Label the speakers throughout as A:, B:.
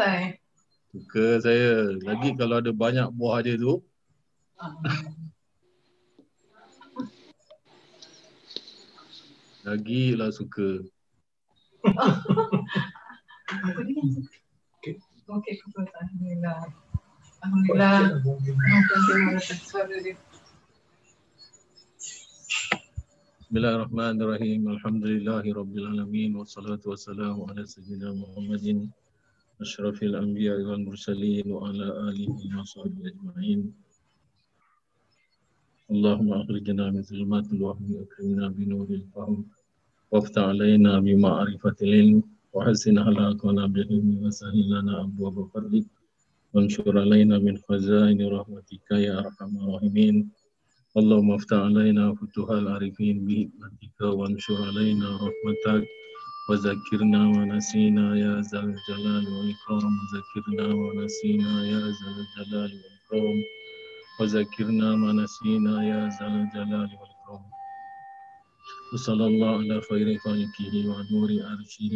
A: saya.
B: Suka saya. Lagi kalau ada banyak buah dia tu. Lagi lah suka.
A: Okey. Alhamdulillah. Alhamdulillah.
B: Bismillahirrahmanirrahim. Alhamdulillahirabbil wassalatu wassalamu ala sayyidina Muhammadin أشرف الأنبياء والمرسلين وعلى آله وصحبه أجمعين. اللهم أخرجنا من ظلمات الوهم وأكرمنا بنور الفهم. وافتح علينا بمعرفة العلم. وحسن أخلاقنا بالعلم وسهل لنا أبواب فضلك. وانشر علينا من خزائن رحمتك يا أرحم الراحمين. اللهم افتح علينا فتوح العارفين بحكمتك وانشر علينا رحمتك. وذكرنا ونسينا يا ذا الجلال والإكرام. وذكرنا ونسينا يا ذا الجلال والإكرام. وذكرنا ونسينا يا ذا الجلال والإكرام. وصلى الله على خير خلقه ونور عرشه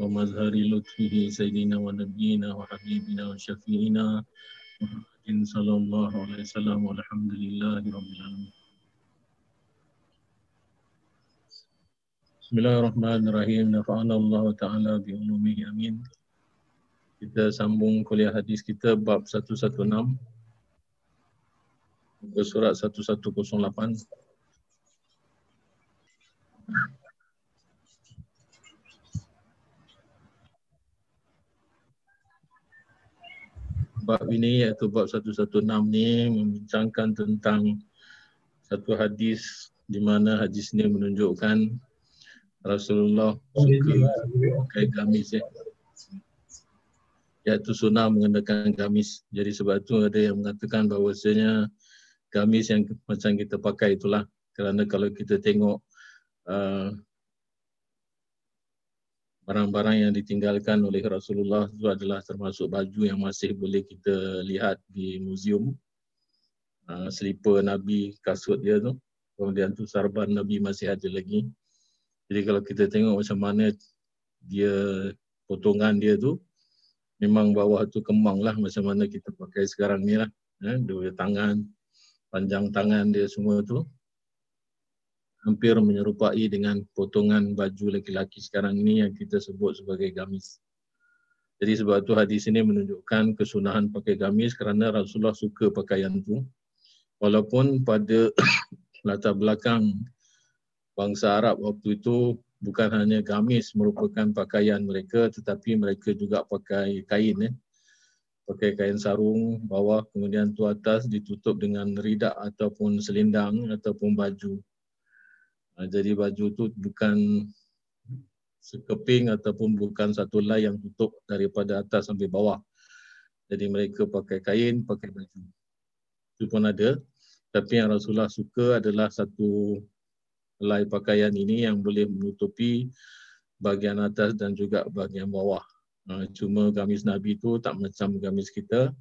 B: ومظهر لطفه سيدنا ونبينا وحبيبنا وشفيعنا محمد صلى الله عليه وسلم. والحمد لله رب العالمين. Bismillahirrahmanirrahim. Nafa'ana Allah Ta'ala bi'ulumih. Amin. Kita sambung kuliah hadis kita bab 116. Muka surat 1108. Bab ini iaitu bab 116 ni membincangkan tentang satu hadis di mana hadis ini menunjukkan Rasulullah suka pakai gamis ya. Iaitu sunnah mengenakan gamis. Jadi sebab itu ada yang mengatakan bahawasanya gamis yang macam kita pakai itulah. Kerana kalau kita tengok uh, barang-barang yang ditinggalkan oleh Rasulullah itu adalah termasuk baju yang masih boleh kita lihat di muzium. Uh, selipar Nabi, kasut dia tu. Kemudian tu sarban Nabi masih ada lagi. Jadi kalau kita tengok macam mana dia potongan dia tu, memang bawah tu kembang lah macam mana kita pakai sekarang ni lah. Eh, dua tangan, panjang tangan dia semua tu hampir menyerupai dengan potongan baju lelaki sekarang ini yang kita sebut sebagai gamis. Jadi sebab tu hadis ini menunjukkan kesunahan pakai gamis kerana Rasulullah suka pakaian tu. Walaupun pada latar belakang bangsa Arab waktu itu bukan hanya gamis merupakan pakaian mereka tetapi mereka juga pakai kain eh. Pakai kain sarung bawah kemudian tu atas ditutup dengan ridak ataupun selindang ataupun baju. Ha, jadi baju tu bukan sekeping ataupun bukan satu lay yang tutup daripada atas sampai bawah. Jadi mereka pakai kain, pakai baju. Itu pun ada. Tapi yang Rasulullah suka adalah satu lay pakaian ini yang boleh menutupi bahagian atas dan juga bahagian bawah. Ha, cuma gamis Nabi itu tak macam gamis kita.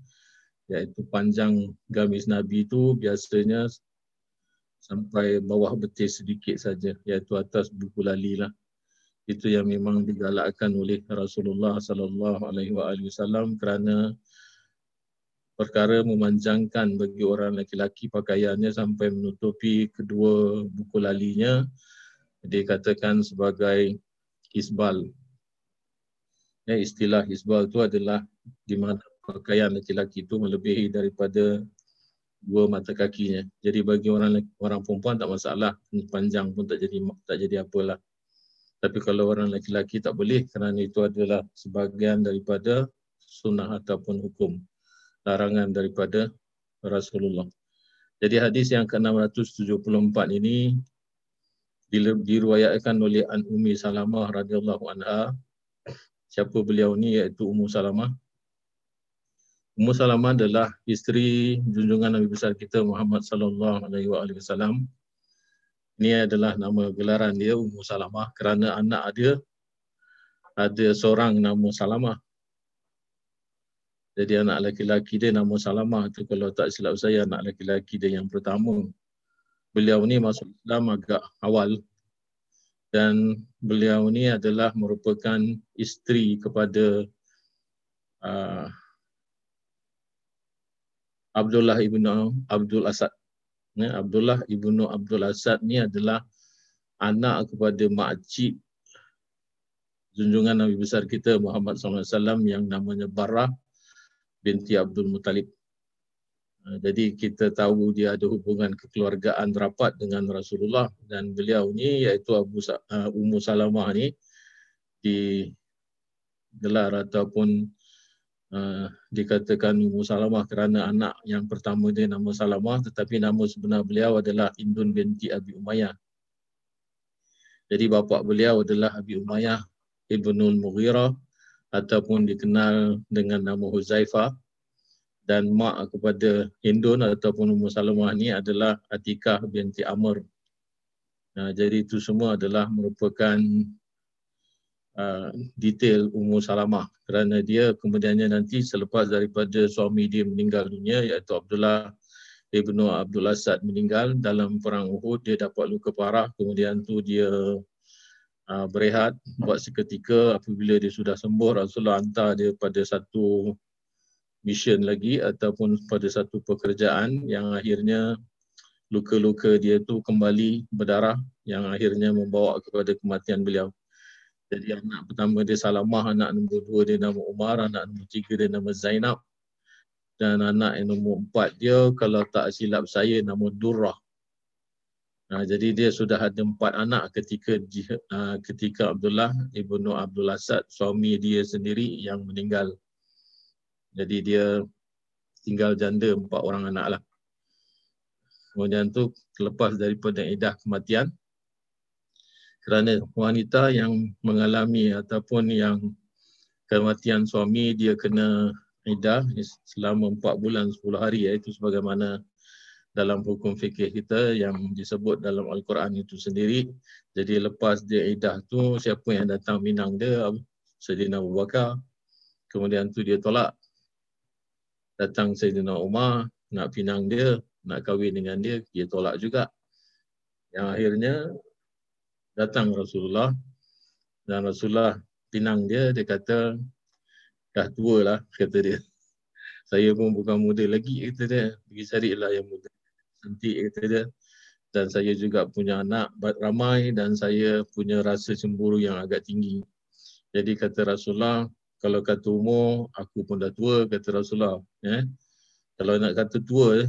B: Iaitu panjang gamis Nabi itu biasanya sampai bawah betis sedikit saja iaitu atas buku lali lah itu yang memang digalakkan oleh Rasulullah sallallahu alaihi wasallam kerana perkara memanjangkan bagi orang lelaki pakaiannya sampai menutupi kedua buku lalinya dikatakan sebagai isbal ya istilah isbal itu adalah di mana pakaian lelaki itu melebihi daripada dua mata kakinya. Jadi bagi orang orang perempuan tak masalah, panjang pun tak jadi tak jadi apalah. Tapi kalau orang lelaki tak boleh kerana itu adalah sebahagian daripada sunnah ataupun hukum larangan daripada Rasulullah. Jadi hadis yang ke-674 ini diruayatkan oleh An Umi Salamah radhiyallahu anha. Siapa beliau ni iaitu Ummu Salamah Ummu Salamah adalah isteri junjungan Nabi besar kita Muhammad sallallahu alaihi wasallam. Ini adalah nama gelaran dia Ummu Salamah kerana anak dia ada seorang nama Salamah. Jadi anak lelaki dia nama Salamah tu kalau tak silap saya anak lelaki dia yang pertama. Beliau ni masuk Islam agak awal dan beliau ni adalah merupakan isteri kepada uh, Abdullah ibnu Abdul Asad. Ya, Abdullah ibnu Abdul Asad ni adalah anak kepada makcik junjungan Nabi besar kita Muhammad SAW yang namanya Barah binti Abdul Muttalib. Uh, jadi kita tahu dia ada hubungan kekeluargaan rapat dengan Rasulullah dan beliau ni iaitu Abu uh, Ummu Salamah ni di gelar ataupun uh, dikatakan Ummu Salamah kerana anak yang pertama dia nama Salamah tetapi nama sebenar beliau adalah Indun binti Abi Umayyah. Jadi bapa beliau adalah Abi Umayyah Ibnul Mughirah ataupun dikenal dengan nama Huzaifah dan mak kepada Indun ataupun Ummu Salamah ni adalah Atikah binti Amr. Nah, jadi itu semua adalah merupakan uh, detail Ummu Salamah kerana dia kemudiannya nanti selepas daripada suami dia meninggal dunia iaitu Abdullah Ibnu Abdul Asad meninggal dalam perang Uhud dia dapat luka parah kemudian tu dia uh, berehat buat seketika apabila dia sudah sembuh Rasulullah hantar dia pada satu mission lagi ataupun pada satu pekerjaan yang akhirnya luka-luka dia tu kembali berdarah yang akhirnya membawa kepada kematian beliau. Jadi anak pertama dia Salamah, anak nombor dua dia nama Umar, anak nombor tiga dia nama Zainab. Dan anak yang nombor empat dia, kalau tak silap saya, nama Durrah. Nah, jadi dia sudah ada empat anak ketika uh, ketika Abdullah ibnu Abdul Asad, suami dia sendiri yang meninggal. Jadi dia tinggal janda empat orang anak lah. Kemudian tu lepas daripada idah kematian, kerana wanita yang mengalami ataupun yang kematian suami dia kena idah selama 4 bulan 10 hari iaitu sebagaimana dalam hukum fikih kita yang disebut dalam Al-Quran itu sendiri. Jadi lepas dia idah tu siapa yang datang minang dia Sayyidina Abu Bakar. Kemudian tu dia tolak. Datang Sayyidina Umar nak pinang dia, nak kahwin dengan dia, dia tolak juga. Yang akhirnya datang Rasulullah dan Rasulullah pinang dia dia kata dah tua lah kata dia saya pun bukan muda lagi kata dia pergi carilah yang muda nanti kata dia. Dan saya juga punya anak ramai dan saya punya rasa cemburu yang agak tinggi. Jadi kata Rasulullah kalau kata umur aku pun dah tua kata Rasulullah eh kalau nak kata tua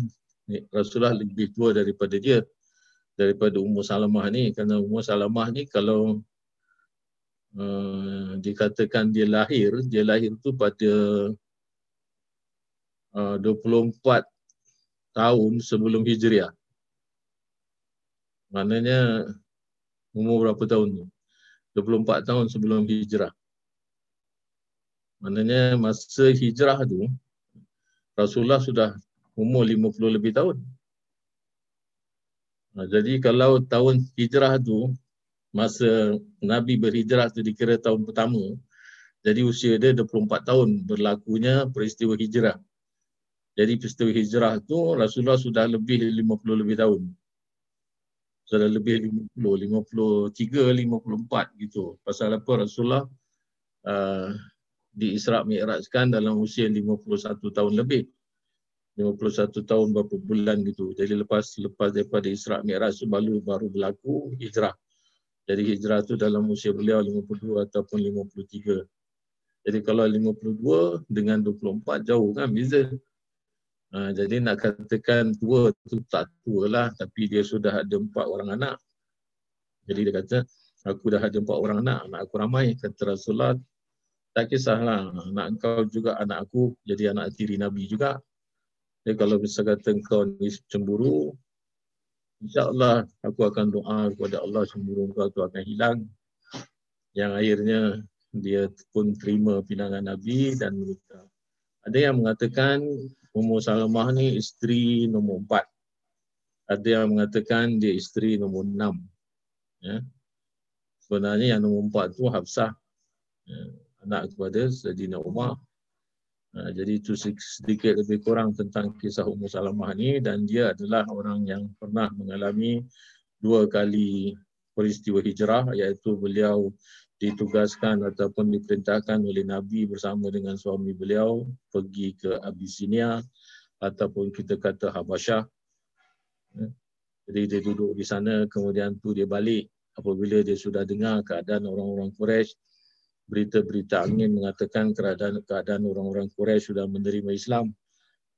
B: Rasulullah lebih tua daripada dia. Daripada Ummu Salamah ni. Kerana Ummu Salamah ni kalau uh, dikatakan dia lahir dia lahir tu pada uh, 24 tahun sebelum Hijriah. Maknanya umur berapa tahun tu? 24 tahun sebelum Hijrah maknanya masa Hijrah tu Rasulullah sudah umur 50 lebih tahun. Ha, jadi kalau tahun hijrah tu masa Nabi berhijrah tu dikira tahun pertama jadi usia dia 24 tahun berlakunya peristiwa hijrah. Jadi peristiwa hijrah tu Rasulullah sudah lebih 50 lebih tahun. Sudah lebih 50, 53, 54 gitu. Pasal apa Rasulullah uh, di Isra' Mi'rajkan dalam usia 51 tahun lebih. 51 tahun berapa bulan gitu. Jadi lepas lepas daripada Isra Mi'raj baru baru berlaku hijrah. Jadi hijrah tu dalam usia beliau 52 ataupun 53. Jadi kalau 52 dengan 24 jauh kan beza. Ha, jadi nak katakan tua tu tak tua lah tapi dia sudah ada empat orang anak. Jadi dia kata aku dah ada empat orang anak, anak aku ramai kata Rasulullah tak kisahlah anak engkau juga anak aku jadi anak tiri Nabi juga jadi kalau bisa kata kau ni cemburu, insyaAllah aku akan doa kepada Allah cemburu kau tu akan hilang. Yang akhirnya dia pun terima pinangan Nabi dan menikah. Ada yang mengatakan Ummu Salamah ni isteri nombor empat. Ada yang mengatakan dia isteri nombor enam. Ya. Sebenarnya yang nombor empat tu Hafsah. Ya. Anak kepada Sayyidina Umar. Ha, jadi itu sedikit lebih kurang tentang kisah Ummu Salamah ni dan dia adalah orang yang pernah mengalami dua kali peristiwa hijrah iaitu beliau ditugaskan ataupun diperintahkan oleh Nabi bersama dengan suami beliau pergi ke Abyssinia ataupun kita kata Habasyah. Ya. Jadi dia duduk di sana kemudian tu dia balik apabila dia sudah dengar keadaan orang-orang Quraisy berita-berita angin mengatakan keadaan keadaan orang-orang Quraisy sudah menerima Islam.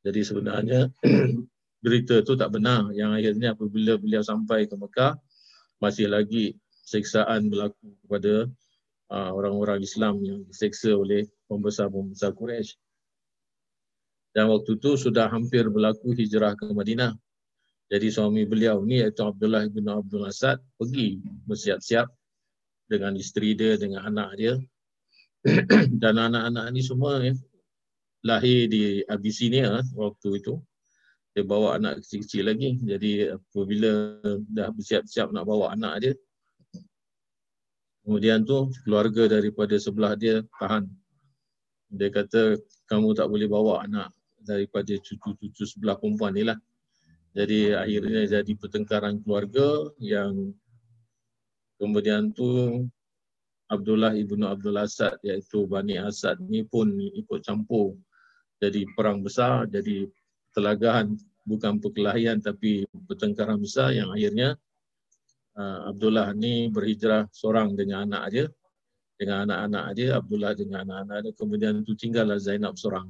B: Jadi sebenarnya berita itu tak benar yang akhirnya apabila beliau sampai ke Mekah masih lagi seksaan berlaku kepada orang-orang Islam yang diseksa oleh pembesar-pembesar Quraisy. Dan waktu itu sudah hampir berlaku hijrah ke Madinah. Jadi suami beliau ni iaitu Abdullah bin Abdul Asad pergi bersiap-siap dengan isteri dia, dengan anak dia. Dan anak-anak ni semua ya, lahir di Abyssinia waktu itu. Dia bawa anak kecil-kecil lagi. Jadi apabila dah bersiap-siap nak bawa anak dia, Kemudian tu keluarga daripada sebelah dia tahan. Dia kata kamu tak boleh bawa anak daripada cucu-cucu sebelah perempuan ni lah. Jadi akhirnya jadi pertengkaran keluarga yang kemudian tu Abdullah ibnu Abdul Asad iaitu Bani Asad ni pun ikut campur jadi perang besar jadi telagahan bukan perkelahian tapi pertengkaran besar yang akhirnya uh, Abdullah ni berhijrah seorang dengan anak dia. Dengan anak-anak dia Abdullah dengan anak-anak dia. Kemudian tu tinggallah Zainab seorang.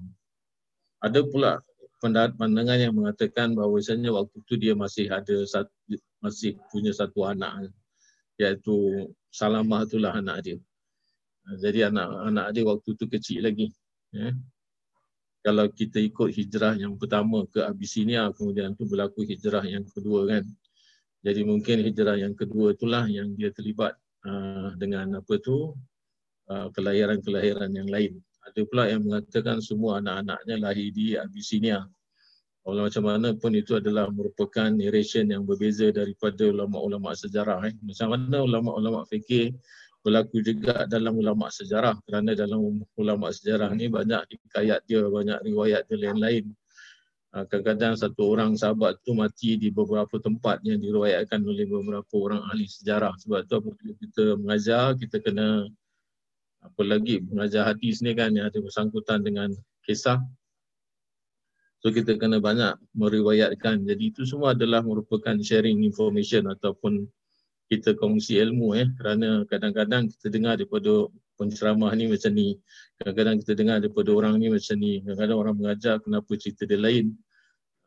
B: Ada pula pandangan yang mengatakan bahawasanya waktu tu dia masih ada masih punya satu anak iaitu Salamah itulah anak dia. Jadi anak-anak dia waktu tu kecil lagi ya. kalau kita ikut hijrah yang pertama ke Abyssinia kemudian tu berlaku hijrah yang kedua kan jadi mungkin hijrah yang kedua itulah yang dia terlibat uh, dengan apa tu uh, kelahiran-kelahiran yang lain. Ada pula yang mengatakan semua anak-anaknya lahir di Abyssinia. Walau macam mana pun itu adalah merupakan narration yang berbeza daripada ulama-ulama sejarah. Eh. Macam mana ulama-ulama fikir berlaku juga dalam ulama sejarah kerana dalam ulama sejarah ni banyak hikayat dia, banyak riwayat dia lain-lain. Ah, kadang-kadang satu orang sahabat tu mati di beberapa tempat yang diriwayatkan oleh beberapa orang ahli sejarah. Sebab tu apabila kita mengajar, kita kena apa lagi mengajar hadis ni kan yang ada bersangkutan dengan kisah. So kita kena banyak meriwayatkan. Jadi itu semua adalah merupakan sharing information ataupun kita kongsi ilmu eh kerana kadang-kadang kita dengar daripada penceramah ni macam ni kadang-kadang kita dengar daripada orang ni macam ni kadang-kadang orang mengajar kenapa cerita dia lain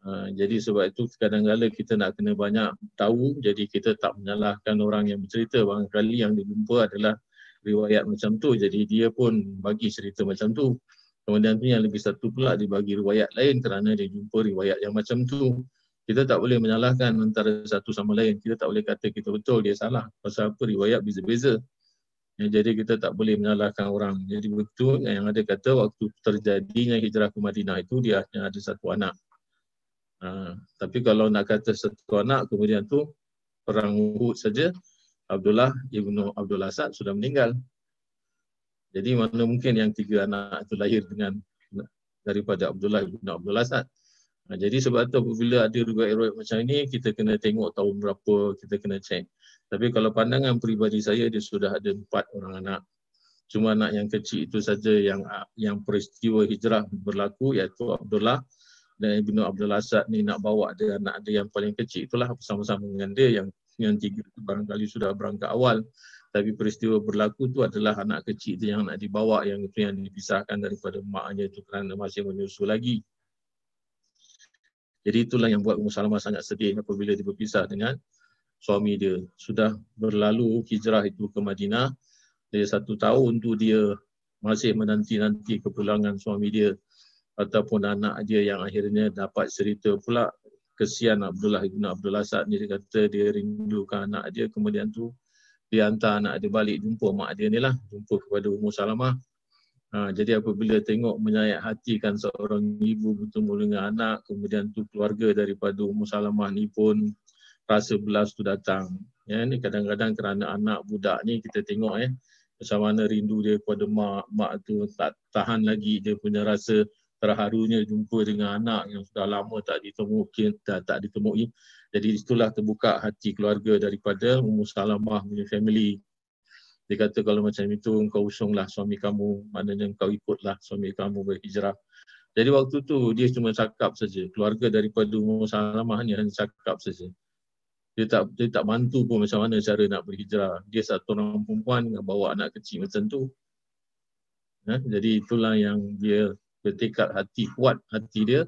B: uh, jadi sebab itu kadang-kadang kita nak kena banyak tahu jadi kita tak menyalahkan orang yang bercerita barangkali yang dijumpa adalah riwayat macam tu jadi dia pun bagi cerita macam tu kemudian tu yang lebih satu pula dia bagi riwayat lain kerana dia jumpa riwayat yang macam tu kita tak boleh menyalahkan antara satu sama lain. Kita tak boleh kata kita betul, dia salah. Pasal apa riwayat beza-beza. Ya, jadi kita tak boleh menyalahkan orang. Jadi betul yang ada kata waktu terjadinya hijrah ke Madinah itu dia hanya ada satu anak. Ha, tapi kalau nak kata satu anak kemudian tu perang Uhud saja Abdullah ibnu Abdul Asad sudah meninggal. Jadi mana mungkin yang tiga anak itu lahir dengan daripada Abdullah ibnu Abdul Asad. Ha, jadi sebab tu apabila ada riwayat-riwayat macam ini, kita kena tengok tahun berapa, kita kena cek. Tapi kalau pandangan peribadi saya, dia sudah ada empat orang anak. Cuma anak yang kecil itu saja yang yang peristiwa hijrah berlaku, iaitu Abdullah dan Ibnu Abdul Asad ni nak bawa dia anak dia yang paling kecil. Itulah bersama-sama dengan dia yang yang tiga barangkali sudah berangkat awal. Tapi peristiwa berlaku itu adalah anak kecil itu yang nak dibawa, yang itu yang dipisahkan daripada maknya itu kerana masih menyusu lagi. Jadi itulah yang buat Ummu Salamah sangat sedih apabila dia berpisah dengan suami dia. Sudah berlalu hijrah itu ke Madinah. Dari satu tahun tu dia masih menanti-nanti kepulangan suami dia ataupun anak dia yang akhirnya dapat cerita pula. Kesian Abdullah ibn Abdul Asad ni dia kata dia rindukan anak dia. Kemudian tu dia hantar anak dia balik jumpa mak dia ni lah. Jumpa kepada Ummu Salamah. Ha, jadi apabila tengok menyayat hati kan seorang ibu bertemu dengan anak, kemudian tu keluarga daripada Ummu Salamah ni pun rasa belas tu datang. Ya, ni kadang-kadang kerana anak budak ni kita tengok eh, macam mana rindu dia kepada mak, mak tu tak tahan lagi dia punya rasa terharunya jumpa dengan anak yang sudah lama tak ditemui, tak, tak ditemui. Jadi itulah terbuka hati keluarga daripada Ummu Salamah punya family Dia kata kalau macam itu engkau usunglah suami kamu, maknanya engkau ikutlah suami kamu berhijrah. Jadi waktu tu dia cuma cakap saja. Keluarga daripada Ummu Salamah ni hanya cakap saja. Dia tak dia tak bantu pun macam mana cara nak berhijrah. Dia satu orang perempuan dengan bawa anak kecil macam tu. Ha? Jadi itulah yang dia bertekad hati kuat hati dia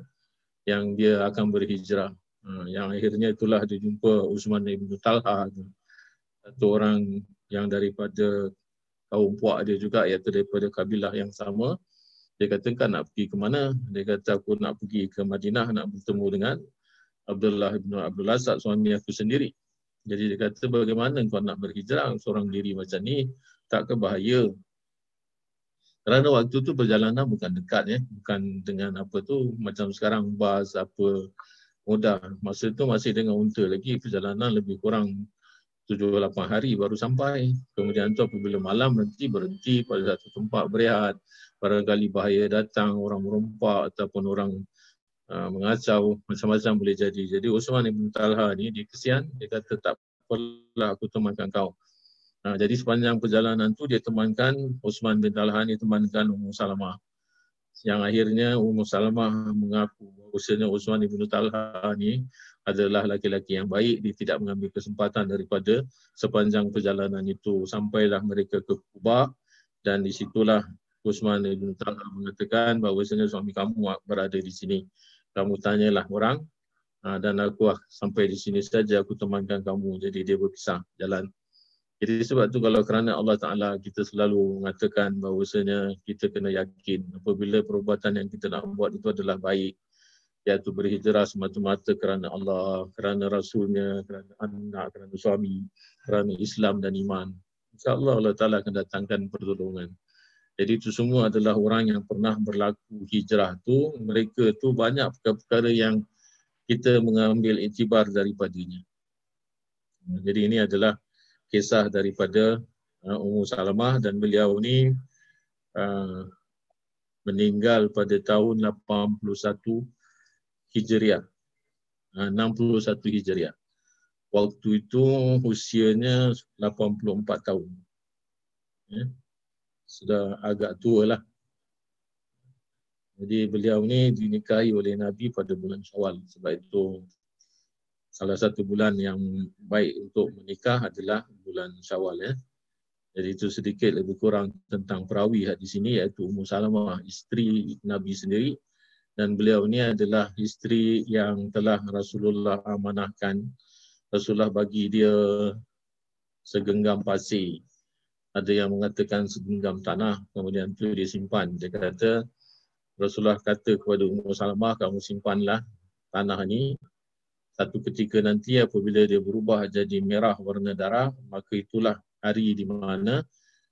B: yang dia akan berhijrah. Ha, yang akhirnya itulah dia jumpa Usman bin Talha satu orang yang daripada kaum puak dia juga iaitu daripada kabilah yang sama dia kata kan nak pergi ke mana? Dia kata aku nak pergi ke Madinah nak bertemu dengan Abdullah bin Abdul Asad suami aku sendiri. Jadi dia kata bagaimana kau nak berhijrah seorang diri macam ni? Tak ke bahaya? Kerana waktu tu perjalanan bukan dekat ya, bukan dengan apa tu macam sekarang bas apa mudah. Masa tu masih dengan unta lagi perjalanan lebih kurang 7-8 hari baru sampai. Kemudian tu apabila malam nanti berhenti pada satu tempat berehat barangkali bahaya datang orang merompak ataupun orang uh, mengacau macam-macam boleh jadi. Jadi Osman Ibn Talha ni dia kesian, dia kata tak apalah aku temankan kau. Uh, jadi sepanjang perjalanan tu dia temankan Osman bin Talha ni temankan Ummu Salamah. Yang akhirnya Ummu Salamah mengaku bahawasanya Osman Ibn Talha ni adalah laki-laki yang baik, dia tidak mengambil kesempatan daripada sepanjang perjalanan itu sampailah mereka ke Kubah dan di situlah Usman Ibn Talha mengatakan bahawa suami kamu berada di sini. Kamu tanyalah orang ah, dan aku sampai di sini saja aku temankan kamu. Jadi dia berpisah jalan. Jadi sebab tu kalau kerana Allah Ta'ala kita selalu mengatakan bahawasanya kita kena yakin apabila perubatan yang kita nak buat itu adalah baik iaitu berhijrah semata-mata kerana Allah, kerana Rasulnya, kerana anak, kerana suami, kerana Islam dan iman. InsyaAllah Allah Ta'ala akan datangkan pertolongan. Jadi itu semua adalah orang yang pernah berlaku hijrah tu, mereka tu banyak perkara-perkara yang kita mengambil itibar daripadanya. Jadi ini adalah kisah daripada uh, Ummu Salamah dan beliau ni uh, meninggal pada tahun 81 Hijriah. Uh, 61 Hijriah. Waktu itu usianya 84 tahun. Ya sudah agak tua lah. Jadi beliau ni dinikahi oleh Nabi pada bulan Syawal. Sebab itu salah satu bulan yang baik untuk menikah adalah bulan Syawal. Ya. Jadi itu sedikit lebih kurang tentang perawi di sini iaitu Ummu Salamah, isteri Nabi sendiri. Dan beliau ni adalah isteri yang telah Rasulullah amanahkan. Rasulullah bagi dia segenggam pasir ada yang mengatakan segenggam tanah kemudian tu dia simpan dia kata Rasulullah kata kepada Ummu Salamah kamu simpanlah tanah ni satu ketika nanti apabila dia berubah jadi merah warna darah maka itulah hari di mana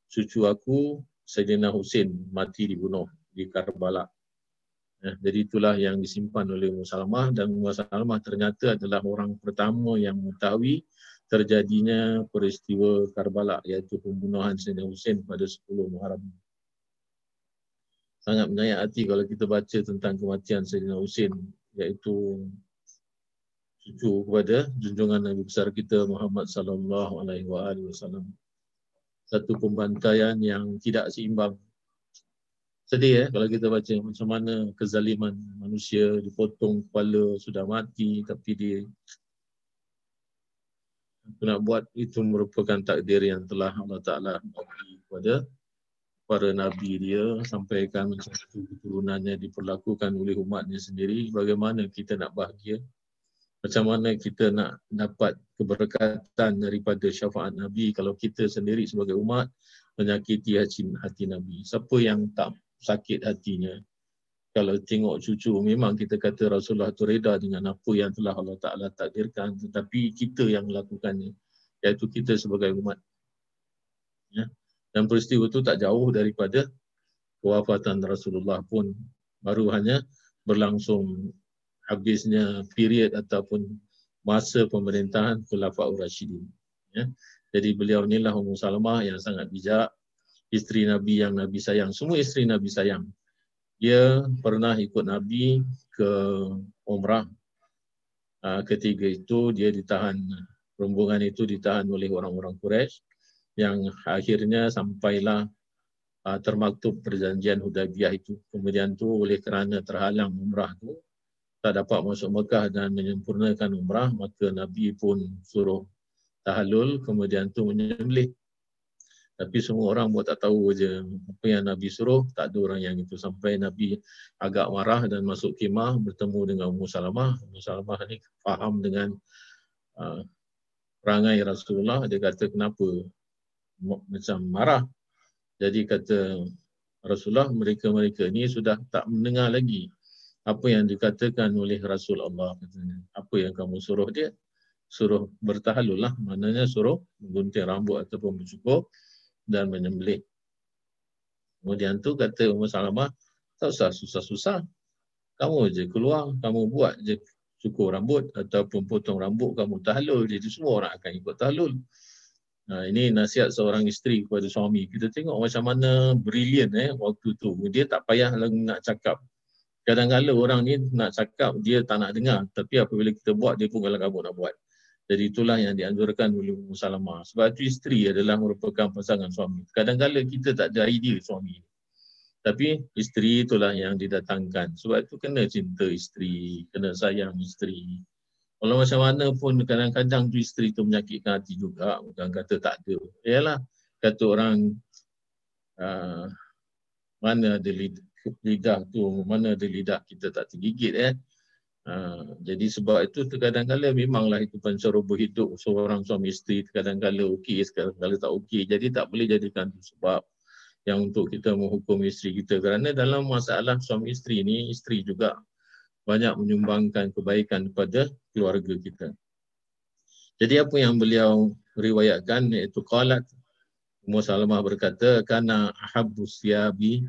B: cucu aku Sayyidina Husin mati dibunuh di Karbala Ya, jadi itulah yang disimpan oleh Ummu Salamah dan Ummu Salamah ternyata adalah orang pertama yang mengetahui terjadinya peristiwa Karbala iaitu pembunuhan Sayyidina Hussein pada 10 Muharram. Sangat menyayat hati kalau kita baca tentang kematian Sayyidina Hussein iaitu cucu kepada junjungan Nabi besar kita Muhammad sallallahu alaihi wasallam. Satu pembantaian yang tidak seimbang. Sedih ya kalau kita baca macam mana kezaliman manusia dipotong kepala sudah mati tapi dia nak buat itu merupakan takdir yang telah Allah Ta'ala bagi kepada para Nabi dia sampaikan macam itu keturunannya diperlakukan oleh umatnya sendiri bagaimana kita nak bahagia macam mana kita nak dapat keberkatan daripada syafaat Nabi kalau kita sendiri sebagai umat menyakiti hati, hati Nabi? Siapa yang tak sakit hatinya? Kalau tengok cucu memang kita kata Rasulullah tu reda dengan apa yang telah Allah Taala takdirkan tetapi kita yang melakukannya iaitu kita sebagai umat. Ya. Dan peristiwa itu tak jauh daripada kewafatan Rasulullah pun. Baru hanya berlangsung habisnya period ataupun masa pemerintahan Khulafaur Rasyidin ya jadi beliau inilah Ummu Salamah yang sangat bijak isteri Nabi yang Nabi sayang semua isteri Nabi sayang dia pernah ikut Nabi ke Umrah. Ah, ketiga itu dia ditahan, rombongan itu ditahan oleh orang-orang Quraisy yang akhirnya sampailah uh, termaktub perjanjian Hudaybiyah itu. Kemudian tu oleh kerana terhalang umrah tu tak dapat masuk Mekah dan menyempurnakan umrah, maka Nabi pun suruh tahalul, kemudian tu menyembelih. Tapi semua orang buat tak tahu je apa yang Nabi suruh, tak ada orang yang itu. Sampai Nabi agak marah dan masuk kemah bertemu dengan Ummu Salamah. Ummu Salamah ni faham dengan uh, perangai Rasulullah. Dia kata kenapa macam marah. Jadi kata Rasulullah, mereka-mereka ni sudah tak mendengar lagi apa yang dikatakan oleh Rasul Allah katanya. Apa yang kamu suruh dia? Suruh bertahalul lah. Maknanya suruh menggunting rambut ataupun bercukur dan menyembelih. Kemudian tu kata Umar Salamah, tak usah susah-susah. Kamu je keluar, kamu buat je cukur rambut ataupun potong rambut, kamu tahalul. Jadi semua orang akan ikut tahalul. Nah, ini nasihat seorang isteri kepada suami. Kita tengok macam mana brilian eh waktu tu. Dia tak payah nak cakap kadang-kadang orang ni nak cakap dia tak nak dengar tapi apabila kita buat dia pun kalau kabut nak buat. Jadi itulah yang dianjurkan oleh Ummu Salamah. Sebab itu isteri adalah merupakan pasangan suami. Kadang-kadang kita tak ada idea suami. Tapi isteri itulah yang didatangkan. Sebab itu kena cinta isteri kena sayang isteri. Kalau macam mana pun kadang-kadang tu isteri tu menyakitkan hati juga. Bukan kata tak ada. Ialah kata orang uh, mana ada lidah tu mana ada lidah kita tak tergigit eh. Ha, jadi sebab itu terkadang-kadang memanglah itu pencaroba hidup seorang suami isteri terkadang-kadang okey kadang-kadang tak okey jadi tak boleh jadikan itu sebab yang untuk kita menghukum isteri kita kerana dalam masalah suami isteri ini isteri juga banyak menyumbangkan kebaikan kepada keluarga kita. Jadi apa yang beliau riwayatkan iaitu qalat Ummu Salamah berkata kana ahabbus siyabi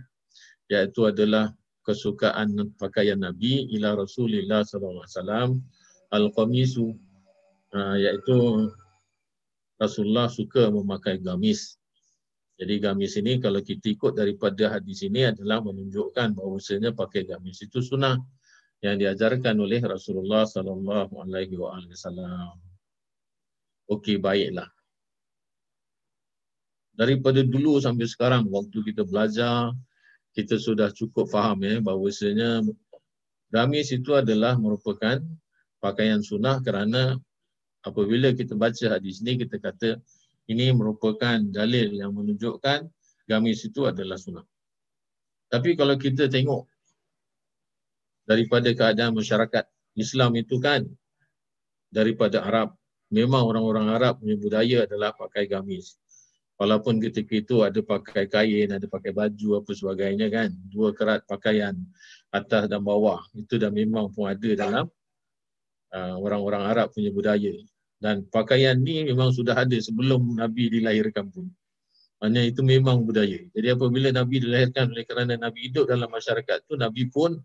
B: iaitu adalah kesukaan pakaian Nabi ila Rasulullah sallallahu alaihi wasallam al-qamisu ha, iaitu Rasulullah suka memakai gamis. Jadi gamis ini kalau kita ikut daripada hadis ini adalah menunjukkan bahawasanya pakai gamis itu sunnah yang diajarkan oleh Rasulullah sallallahu alaihi wasallam. Okey baiklah. Daripada dulu sampai sekarang waktu kita belajar kita sudah cukup faham ya bahawasanya gamis itu adalah merupakan pakaian sunnah kerana apabila kita baca hadis ini kita kata ini merupakan dalil yang menunjukkan gamis itu adalah sunnah. Tapi kalau kita tengok daripada keadaan masyarakat Islam itu kan daripada Arab memang orang-orang Arab punya budaya adalah pakai gamis. Walaupun ketika itu ada pakai kain, ada pakai baju apa sebagainya kan. Dua kerat pakaian atas dan bawah. Itu dah memang pun ada dalam uh, orang-orang Arab punya budaya. Dan pakaian ni memang sudah ada sebelum Nabi dilahirkan pun. Maksudnya itu memang budaya. Jadi apabila Nabi dilahirkan oleh kerana Nabi hidup dalam masyarakat tu, Nabi pun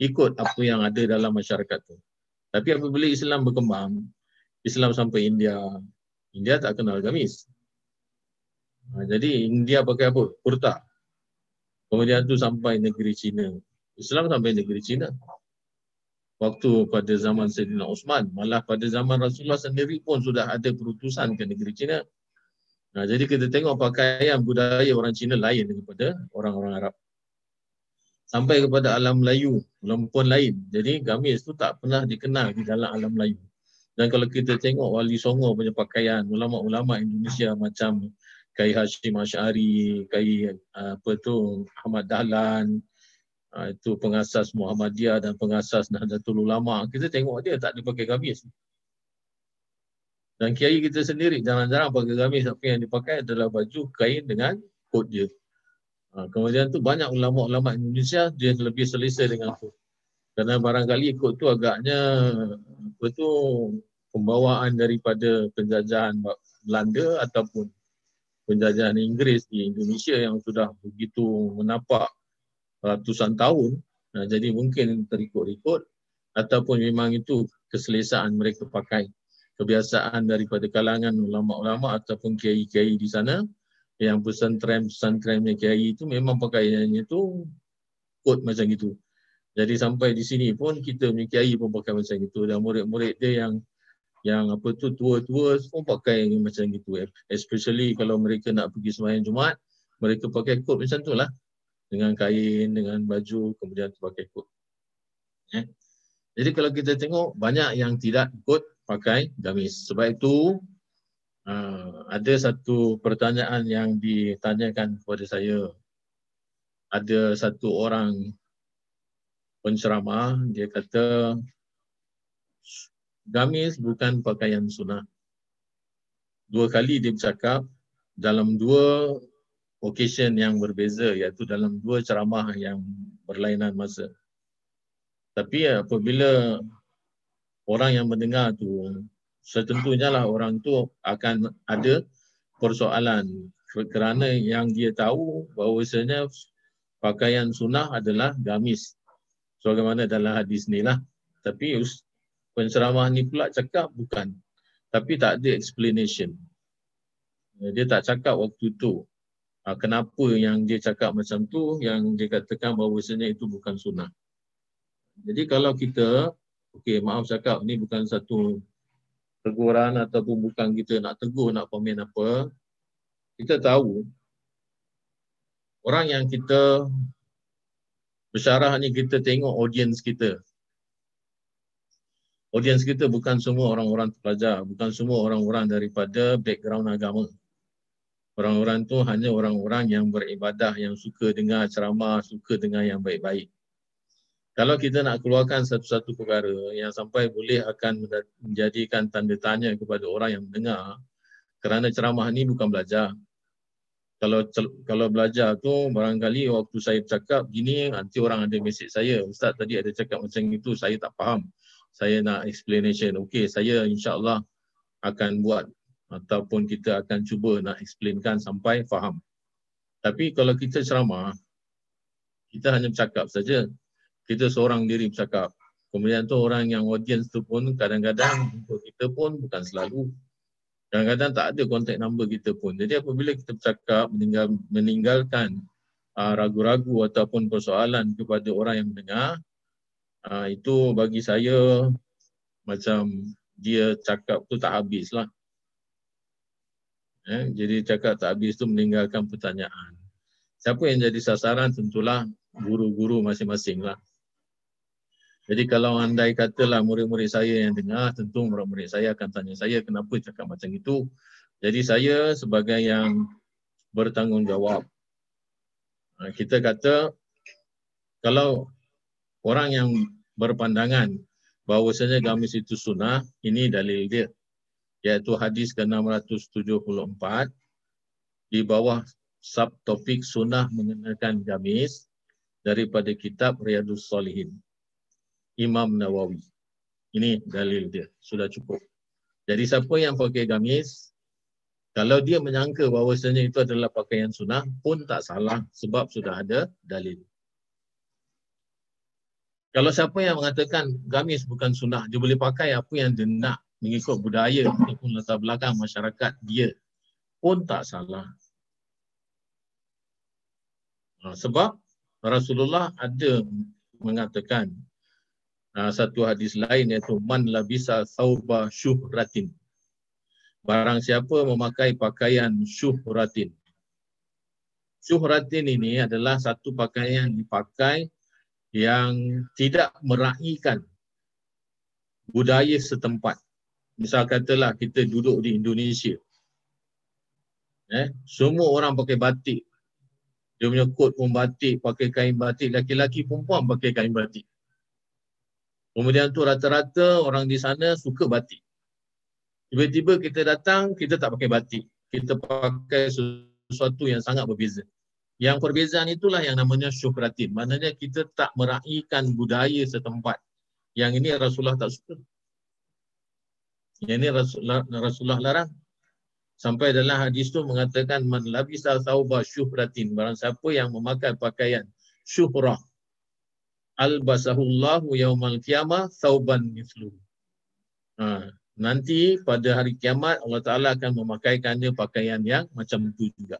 B: ikut apa yang ada dalam masyarakat tu. Tapi apabila Islam berkembang, Islam sampai India, India tak kenal gamis. Ha, jadi India pakai apa? Kurta. Kemudian tu sampai negeri Cina. Islam sampai negeri Cina. Waktu pada zaman Sayyidina Osman, malah pada zaman Rasulullah sendiri pun sudah ada perutusan ke negeri Cina. Nah, jadi kita tengok pakaian budaya orang Cina lain daripada orang-orang Arab. Sampai kepada alam Melayu, lempuan lain. Jadi gamis tu tak pernah dikenal di dalam alam Melayu. Dan kalau kita tengok Wali Songo punya pakaian, ulama-ulama Indonesia macam Kai Hashim Ash'ari, Kai apa tu Ahmad Dahlan, ah, itu pengasas Muhammadiyah dan pengasas Nahdlatul Ulama. Kita tengok dia tak ada pakai gamis. Dan kiai kita sendiri jarang-jarang pakai gamis. Apa yang dipakai adalah baju kain dengan kot dia. Ah, kemudian tu banyak ulama-ulama Indonesia dia lebih selesa dengan kot. Kerana barangkali kot tu agaknya apa tu pembawaan daripada penjajahan Belanda ataupun penjajahan Inggeris di Indonesia yang sudah begitu menapak ratusan tahun. Nah, jadi mungkin terikut-ikut ataupun memang itu keselesaan mereka pakai. Kebiasaan daripada kalangan ulama-ulama ataupun kiai-kiai di sana yang pesantren-pesantrennya kiai itu memang pakaiannya itu kot macam itu. Jadi sampai di sini pun kita punya kiai pun pakai macam itu dan murid-murid dia yang yang apa tu tua-tua semua pakai macam gitu. Especially kalau mereka nak pergi sembahyang Jumaat mereka pakai kot macam tu lah. Dengan kain dengan baju kemudian pakai kot. Eh. jadi kalau kita tengok banyak yang tidak ikut pakai gamis. Sebab itu uh, ada satu pertanyaan yang ditanyakan kepada saya. Ada satu orang penceramah dia kata gamis bukan pakaian sunnah. Dua kali dia bercakap dalam dua occasion yang berbeza iaitu dalam dua ceramah yang berlainan masa. Tapi apabila orang yang mendengar tu setentunya lah orang tu akan ada persoalan kerana yang dia tahu bahawasanya pakaian sunnah adalah gamis. Sebagaimana dalam hadis ni lah. Tapi penceramah ni pula cakap bukan. Tapi tak ada explanation. Dia tak cakap waktu tu. Ah, kenapa yang dia cakap macam tu, yang dia katakan bahawasanya itu bukan sunnah. Jadi kalau kita, okey maaf cakap, ni bukan satu teguran ataupun bukan kita nak tegur, nak komen apa. Kita tahu, orang yang kita bersyarah ni kita tengok audience kita audiens kita bukan semua orang-orang pelajar, bukan semua orang-orang daripada background agama. Orang-orang tu hanya orang-orang yang beribadah, yang suka dengar ceramah, suka dengar yang baik-baik. Kalau kita nak keluarkan satu-satu perkara yang sampai boleh akan menjadikan tanda tanya kepada orang yang mendengar, kerana ceramah ni bukan belajar. Kalau kalau belajar tu barangkali waktu saya cakap gini nanti orang ada mesej saya ustaz tadi ada cakap macam itu saya tak faham saya nak explanation. Okey, saya insya-Allah akan buat ataupun kita akan cuba nak explainkan sampai faham. Tapi kalau kita ceramah, kita hanya bercakap saja. Kita seorang diri bercakap. Kemudian tu orang yang audience tu pun kadang-kadang untuk kita pun bukan selalu. Kadang-kadang tak ada contact number kita pun. Jadi apabila kita bercakap meninggal, meninggalkan uh, ragu-ragu ataupun persoalan kepada orang yang mendengar, uh, itu bagi saya macam dia cakap tu tak habis lah. Eh, jadi cakap tak habis tu meninggalkan pertanyaan. Siapa yang jadi sasaran tentulah guru-guru masing-masing lah. Jadi kalau andai katalah murid-murid saya yang dengar, tentu murid-murid saya akan tanya saya kenapa cakap macam itu. Jadi saya sebagai yang bertanggungjawab, kita kata kalau orang yang berpandangan bahawasanya gamis itu sunnah, ini dalil dia. Iaitu hadis ke-674 di bawah subtopik sunnah mengenakan gamis daripada kitab Riyadus Salihin. Imam Nawawi. Ini dalil dia. Sudah cukup. Jadi siapa yang pakai gamis, kalau dia menyangka bahawasanya itu adalah pakaian sunnah pun tak salah sebab sudah ada dalil. Kalau siapa yang mengatakan gamis bukan sunnah, dia boleh pakai apa yang dia nak mengikut budaya ataupun latar belakang masyarakat dia pun tak salah. Ha, sebab Rasulullah ada mengatakan ha, satu hadis lain iaitu man labisa thawba syuhratin. Barang siapa memakai pakaian syuhratin. Syuhratin ini adalah satu pakaian yang dipakai yang tidak meraihkan budaya setempat. Misal katalah kita duduk di Indonesia. Eh, semua orang pakai batik. Dia punya kot pun batik, pakai kain batik. Laki-laki perempuan pakai kain batik. Kemudian tu rata-rata orang di sana suka batik. Tiba-tiba kita datang, kita tak pakai batik. Kita pakai sesuatu yang sangat berbeza. Yang perbezaan itulah yang namanya syuhratin. Maknanya kita tak meraihkan budaya setempat. Yang ini Rasulullah tak suka. Yang ini Rasulullah, Rasulullah larang. Sampai dalam hadis tu mengatakan man labisa thawba syuhratin. Barang siapa yang memakai pakaian syuhrah. Albasahullahu yaumal qiyamah thawban mislu. Ha, nanti pada hari kiamat Allah Ta'ala akan memakaikannya pakaian yang macam itu juga.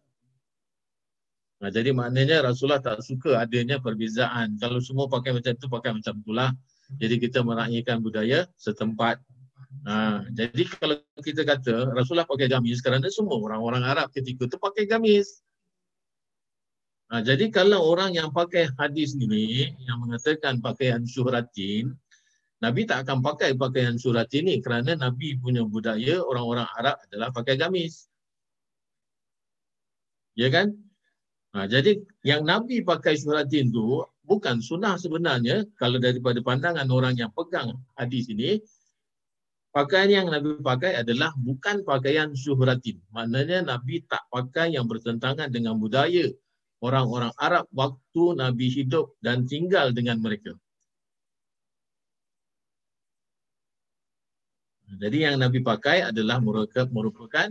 B: Nah, jadi maknanya Rasulullah tak suka adanya perbezaan. Kalau semua pakai macam tu, pakai macam itulah. Jadi kita meraihkan budaya setempat. Ha, jadi kalau kita kata Rasulullah pakai gamis kerana semua orang-orang Arab ketika itu pakai gamis. Ha, jadi kalau orang yang pakai hadis ini yang mengatakan pakaian syuhratin, Nabi tak akan pakai pakaian syuhratin ini kerana Nabi punya budaya orang-orang Arab adalah pakai gamis. Ya kan? Ha, jadi yang Nabi pakai syuhratin tu bukan sunnah sebenarnya kalau daripada pandangan orang yang pegang hadis ini pakaian yang Nabi pakai adalah bukan pakaian syuhratin. Maknanya Nabi tak pakai yang bertentangan dengan budaya orang-orang Arab waktu Nabi hidup dan tinggal dengan mereka. Jadi yang Nabi pakai adalah merupakan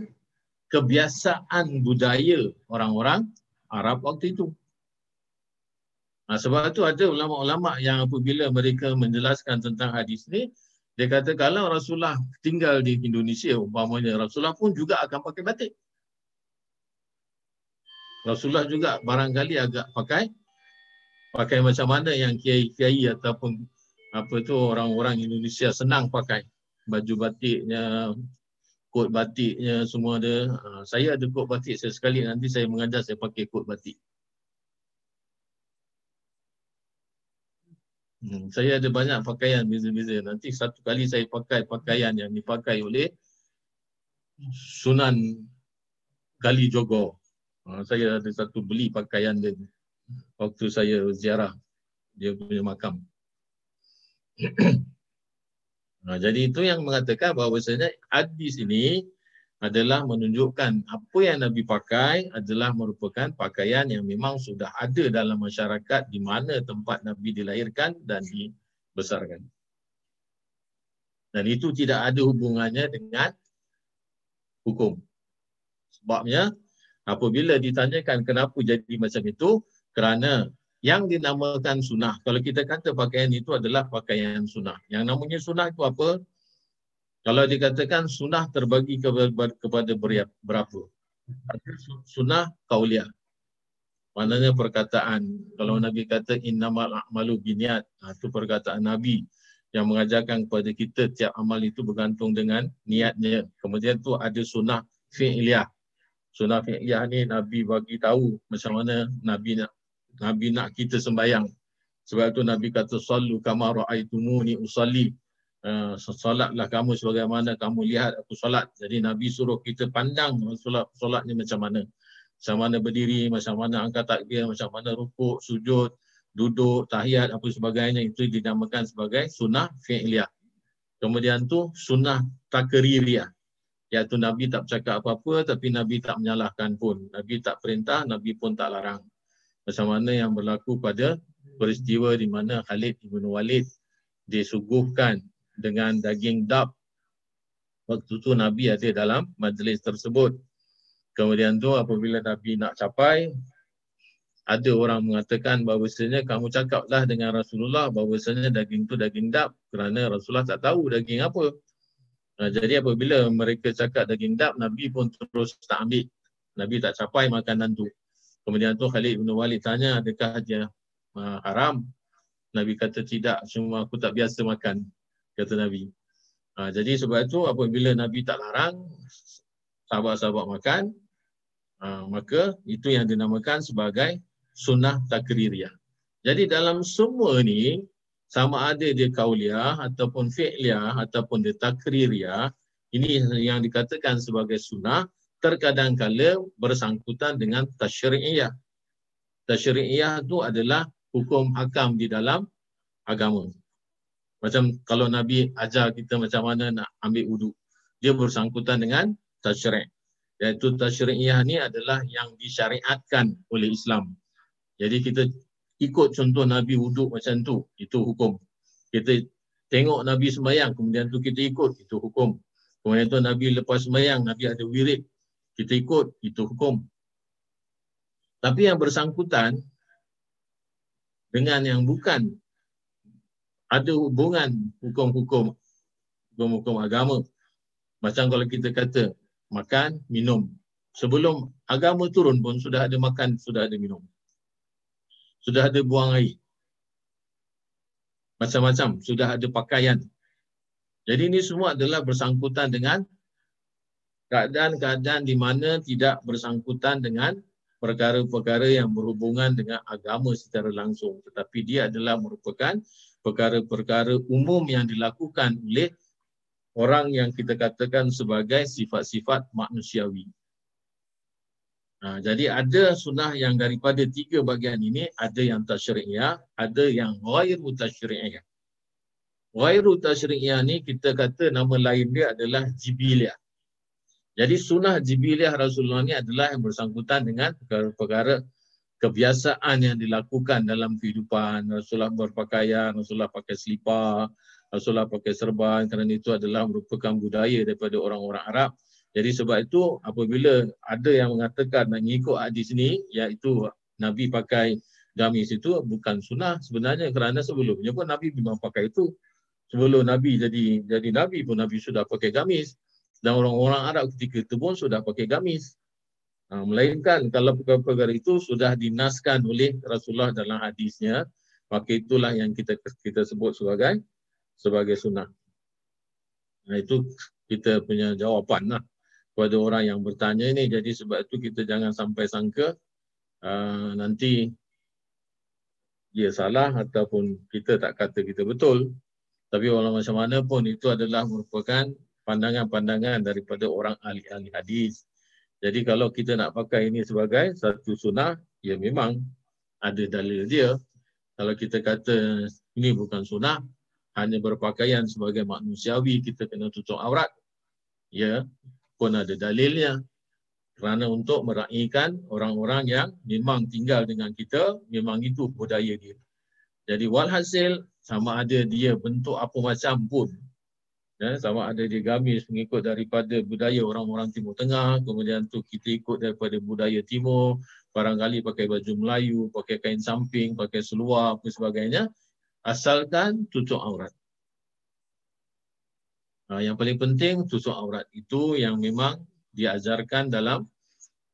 B: kebiasaan budaya orang-orang Arab waktu itu. Nah, sebab itu ada ulama-ulama yang apabila mereka menjelaskan tentang hadis ini, dia kata kalau Rasulullah tinggal di Indonesia, umpamanya Rasulullah pun juga akan pakai batik. Rasulullah juga barangkali agak pakai pakai macam mana yang kiai-kiai ataupun apa tu orang-orang Indonesia senang pakai baju batiknya, kot batiknya semua ada. Ha, saya ada kot batik saya sekali nanti saya mengajar saya pakai kot batik. Hmm, saya ada banyak pakaian beza-beza. Nanti satu kali saya pakai pakaian yang dipakai oleh Sunan Kali Jogo. Ha, saya ada satu beli pakaian dia waktu saya ziarah dia punya makam. ha, jadi itu yang mengatakan bahawa sebenarnya hadis ini adalah menunjukkan apa yang Nabi pakai adalah merupakan pakaian yang memang sudah ada dalam masyarakat di mana tempat Nabi dilahirkan dan dibesarkan. Dan itu tidak ada hubungannya dengan hukum. Sebabnya apabila ditanyakan kenapa jadi macam itu, kerana yang dinamakan sunnah. Kalau kita kata pakaian itu adalah pakaian sunnah. Yang namanya sunnah itu apa? Kalau dikatakan sunnah terbagi kepada berapa? Sunnah kauliah. Maknanya perkataan. Kalau Nabi kata innamal a'malu biniat. Ha, itu perkataan Nabi yang mengajarkan kepada kita tiap amal itu bergantung dengan niatnya. Kemudian tu ada sunnah fi'liyah. Sunnah fi'liyah ni Nabi bagi tahu macam mana Nabi nak Nabi nak kita sembahyang. Sebab tu Nabi kata sallu kama ra'aitumuni usalli. Uh, solatlah kamu sebagaimana kamu lihat aku solat. Jadi Nabi suruh kita pandang solat solat ni macam mana. Macam mana berdiri, macam mana angkat takbir, macam mana rukuk, sujud, duduk, tahiyat, apa sebagainya. Itu dinamakan sebagai sunnah fi'liyah. Kemudian tu sunnah takririyah. Iaitu Nabi tak bercakap apa-apa tapi Nabi tak menyalahkan pun. Nabi tak perintah, Nabi pun tak larang. Macam mana yang berlaku pada peristiwa di mana Khalid ibn Walid disuguhkan dengan daging dab. Waktu tu Nabi ada dalam majlis tersebut. Kemudian tu apabila Nabi nak capai, ada orang mengatakan bahawasanya kamu cakaplah dengan Rasulullah bahawasanya daging tu daging dab kerana Rasulullah tak tahu daging apa. Nah, jadi apabila mereka cakap daging dab, Nabi pun terus tak ambil. Nabi tak capai makanan tu. Kemudian tu Khalid bin Walid tanya adakah dia uh, haram? Nabi kata tidak, cuma aku tak biasa makan kata Nabi. Ha, jadi sebab itu apabila Nabi tak larang sahabat-sahabat makan, ha, maka itu yang dinamakan sebagai sunnah takririyah. Jadi dalam semua ni sama ada dia kauliah ataupun fi'liyah ataupun dia takririyah, ini yang dikatakan sebagai sunnah terkadang kala bersangkutan dengan tasyri'iyah. Tasyri'iyah itu adalah hukum hakam di dalam agama. Macam kalau Nabi ajar kita macam mana nak ambil wuduk. Dia bersangkutan dengan tasyri'. Iaitu tasyri'iyah ni adalah yang disyariatkan oleh Islam. Jadi kita ikut contoh Nabi wuduk macam tu. Itu hukum. Kita tengok Nabi sembahyang kemudian tu kita ikut. Itu hukum. Kemudian tu Nabi lepas sembahyang, Nabi ada wirid. Kita ikut. Itu hukum. Tapi yang bersangkutan dengan yang bukan ada hubungan hukum-hukum hukum-hukum agama. Macam kalau kita kata makan, minum. Sebelum agama turun pun sudah ada makan, sudah ada minum. Sudah ada buang air. Macam-macam, sudah ada pakaian. Jadi ini semua adalah bersangkutan dengan keadaan-keadaan di mana tidak bersangkutan dengan perkara-perkara yang berhubungan dengan agama secara langsung. Tetapi dia adalah merupakan perkara-perkara umum yang dilakukan oleh orang yang kita katakan sebagai sifat-sifat manusiawi. Ha, jadi ada sunnah yang daripada tiga bahagian ini, ada yang tasyri'iyah, ada yang ghairu tasyri'iyah. Ghairu tasyri'iyah ni kita kata nama lain dia adalah jibiliyah. Jadi sunnah jibiliyah Rasulullah ni adalah yang bersangkutan dengan perkara-perkara kebiasaan yang dilakukan dalam kehidupan. Rasulullah berpakaian, Rasulullah pakai selipar, Rasulullah pakai serban kerana itu adalah merupakan budaya daripada orang-orang Arab jadi sebab itu apabila ada yang mengatakan nak mengikut hadis ni iaitu Nabi pakai gamis itu bukan sunnah sebenarnya kerana sebelumnya pun Nabi memang pakai itu. Sebelum Nabi jadi jadi Nabi pun Nabi sudah pakai gamis dan orang-orang Arab ketika itu pun sudah pakai gamis. Ha, melainkan kalau perkara-perkara itu sudah dinaskan oleh Rasulullah dalam hadisnya maka itulah yang kita kita sebut sebagai sebagai sunnah. Nah itu kita punya jawapan lah kepada orang yang bertanya ini. Jadi sebab itu kita jangan sampai sangka uh, nanti dia salah ataupun kita tak kata kita betul. Tapi walau macam mana pun itu adalah merupakan pandangan-pandangan daripada orang ahli-ahli hadis. Jadi kalau kita nak pakai ini sebagai satu sunnah, ya memang ada dalil dia. Kalau kita kata ini bukan sunnah, hanya berpakaian sebagai manusiawi, kita kena tutup aurat. Ya, pun ada dalilnya kerana untuk meraihkan orang-orang yang memang tinggal dengan kita, memang itu budaya dia. Jadi walhasil sama ada dia bentuk apa macam pun, ya, sama ada dia gamis mengikut daripada budaya orang-orang Timur Tengah, kemudian tu kita ikut daripada budaya Timur, barangkali pakai baju Melayu, pakai kain samping, pakai seluar, apa sebagainya, asalkan tutup aurat. Uh, yang paling penting tutup aurat itu yang memang diajarkan dalam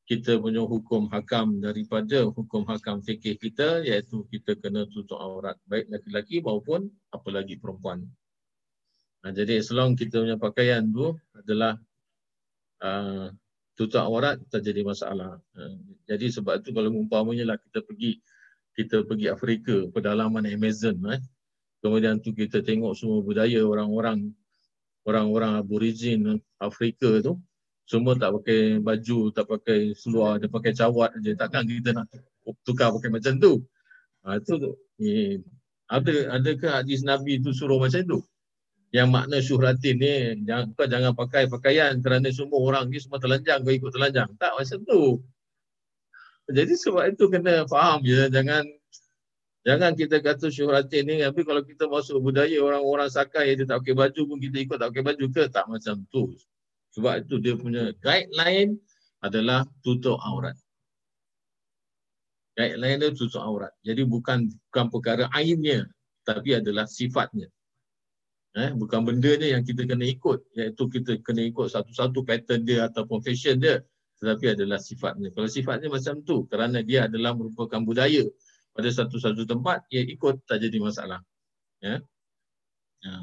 B: kita punya hukum hakam daripada hukum hakam fikih kita iaitu kita kena tutup aurat baik lelaki maupun apalagi perempuan. Nah, jadi selong kita punya pakaian tu adalah uh, tutup aurat tak jadi masalah. Uh, jadi sebab tu kalau umpamanya lah kita pergi kita pergi Afrika pedalaman Amazon eh. Kemudian tu kita tengok semua budaya orang-orang orang-orang aborigin Afrika tu semua tak pakai baju, tak pakai seluar, dia pakai cawat je. Takkan kita nak tukar pakai macam tu. Ha, tu ni, ada adakah hadis Nabi tu suruh macam tu? Yang makna syuhratin ni jangan kau jangan pakai pakaian kerana semua orang ni semua telanjang kau ikut telanjang. Tak macam tu. Jadi sebab itu kena faham je jangan Jangan kita kata syuhratin ni, tapi kalau kita masuk budaya orang-orang sakai dia tak pakai baju pun kita ikut tak pakai baju ke? Tak macam tu. Sebab itu dia punya guideline adalah tutup aurat. Guideline dia tutup aurat. Jadi bukan bukan perkara ainnya, tapi adalah sifatnya. Eh, bukan benda ni yang kita kena ikut. Iaitu kita kena ikut satu-satu pattern dia ataupun fashion dia. Tetapi adalah sifatnya. Kalau sifatnya macam tu, kerana dia adalah merupakan budaya pada satu-satu tempat ia ikut tak jadi masalah ya, ya.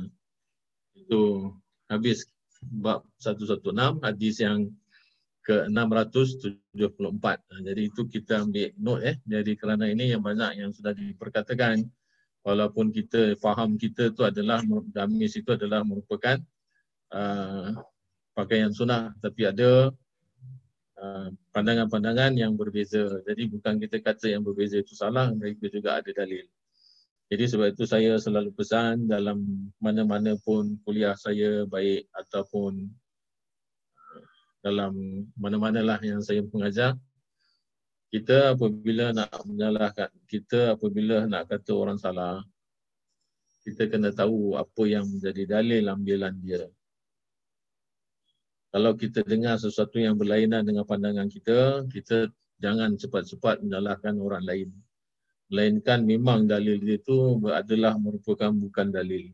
B: itu habis bab 116 hadis yang ke 674 jadi itu kita ambil note eh jadi kerana ini yang banyak yang sudah diperkatakan walaupun kita faham kita tu adalah gamis itu adalah merupakan uh, pakaian sunnah tapi ada Uh, pandangan-pandangan yang berbeza. Jadi bukan kita kata yang berbeza itu salah, mereka juga ada dalil. Jadi sebab itu saya selalu pesan dalam mana-mana pun kuliah saya baik ataupun uh, dalam mana-mana lah yang saya mengajar, kita apabila nak menyalahkan, kita apabila nak kata orang salah, kita kena tahu apa yang menjadi dalil ambilan dia kalau kita dengar sesuatu yang berlainan dengan pandangan kita, kita jangan cepat-cepat menyalahkan orang lain. Melainkan memang dalil itu adalah merupakan bukan dalil.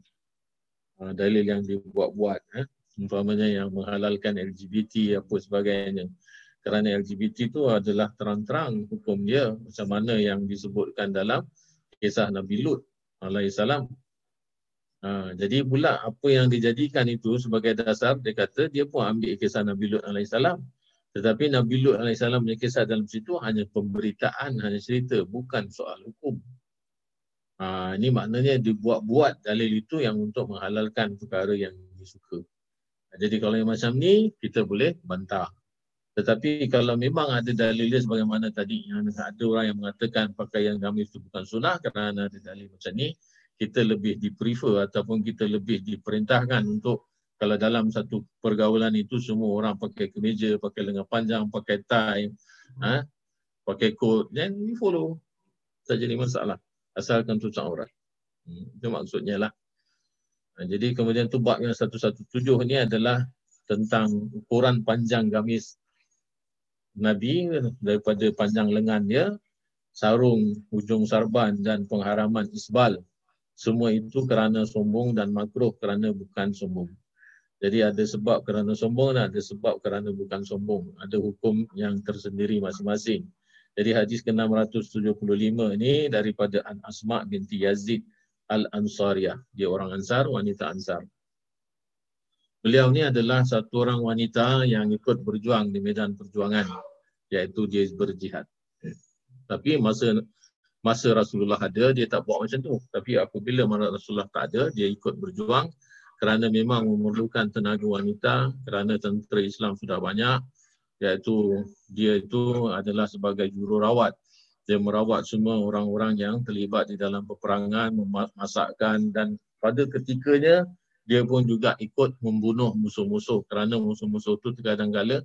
B: Uh, dalil yang dibuat-buat. Eh? Umpamanya yang menghalalkan LGBT apa sebagainya. Kerana LGBT itu adalah terang-terang hukum dia macam mana yang disebutkan dalam kisah Nabi Lut alaihissalam. Ha, jadi pula apa yang dijadikan itu sebagai dasar, dia kata dia pun ambil kisah Nabi Lut AS. Tetapi Nabi Lut AS punya kisah dalam situ hanya pemberitaan, hanya cerita, bukan soal hukum. Ha, ini maknanya dibuat-buat dalil itu yang untuk menghalalkan perkara yang disuka. Jadi kalau yang macam ni, kita boleh bantah. Tetapi kalau memang ada dalil dia sebagaimana tadi, yang ada orang yang mengatakan pakaian gamis itu bukan sunnah kerana ada dalil macam ni, kita lebih di-prefer ataupun kita lebih diperintahkan untuk kalau dalam satu pergaulan itu semua orang pakai kemeja, pakai lengan panjang, pakai tie, ha? pakai coat, then we follow. Tak jadi masalah. Asalkan tutup aurat. Hmm, itu maksudnya lah. Ha, jadi kemudian tu bab yang 117 ni adalah tentang ukuran panjang gamis Nabi daripada panjang lengan dia, sarung, ujung sarban dan pengharaman isbal semua itu kerana sombong dan makruh kerana bukan sombong. Jadi ada sebab kerana sombong dan ada sebab kerana bukan sombong. Ada hukum yang tersendiri masing-masing. Jadi hadis ke-675 ini daripada An Asma binti Yazid Al-Ansariyah. Dia orang Ansar, wanita Ansar. Beliau ni adalah satu orang wanita yang ikut berjuang di medan perjuangan. Iaitu dia berjihad. Tapi masa masa Rasulullah ada dia tak buat macam tu tapi apabila mana Rasulullah tak ada dia ikut berjuang kerana memang memerlukan tenaga wanita kerana tentera Islam sudah banyak iaitu dia itu adalah sebagai jururawat dia merawat semua orang-orang yang terlibat di dalam peperangan memasakkan dan pada ketikanya dia pun juga ikut membunuh musuh-musuh kerana musuh-musuh itu kadang-kadang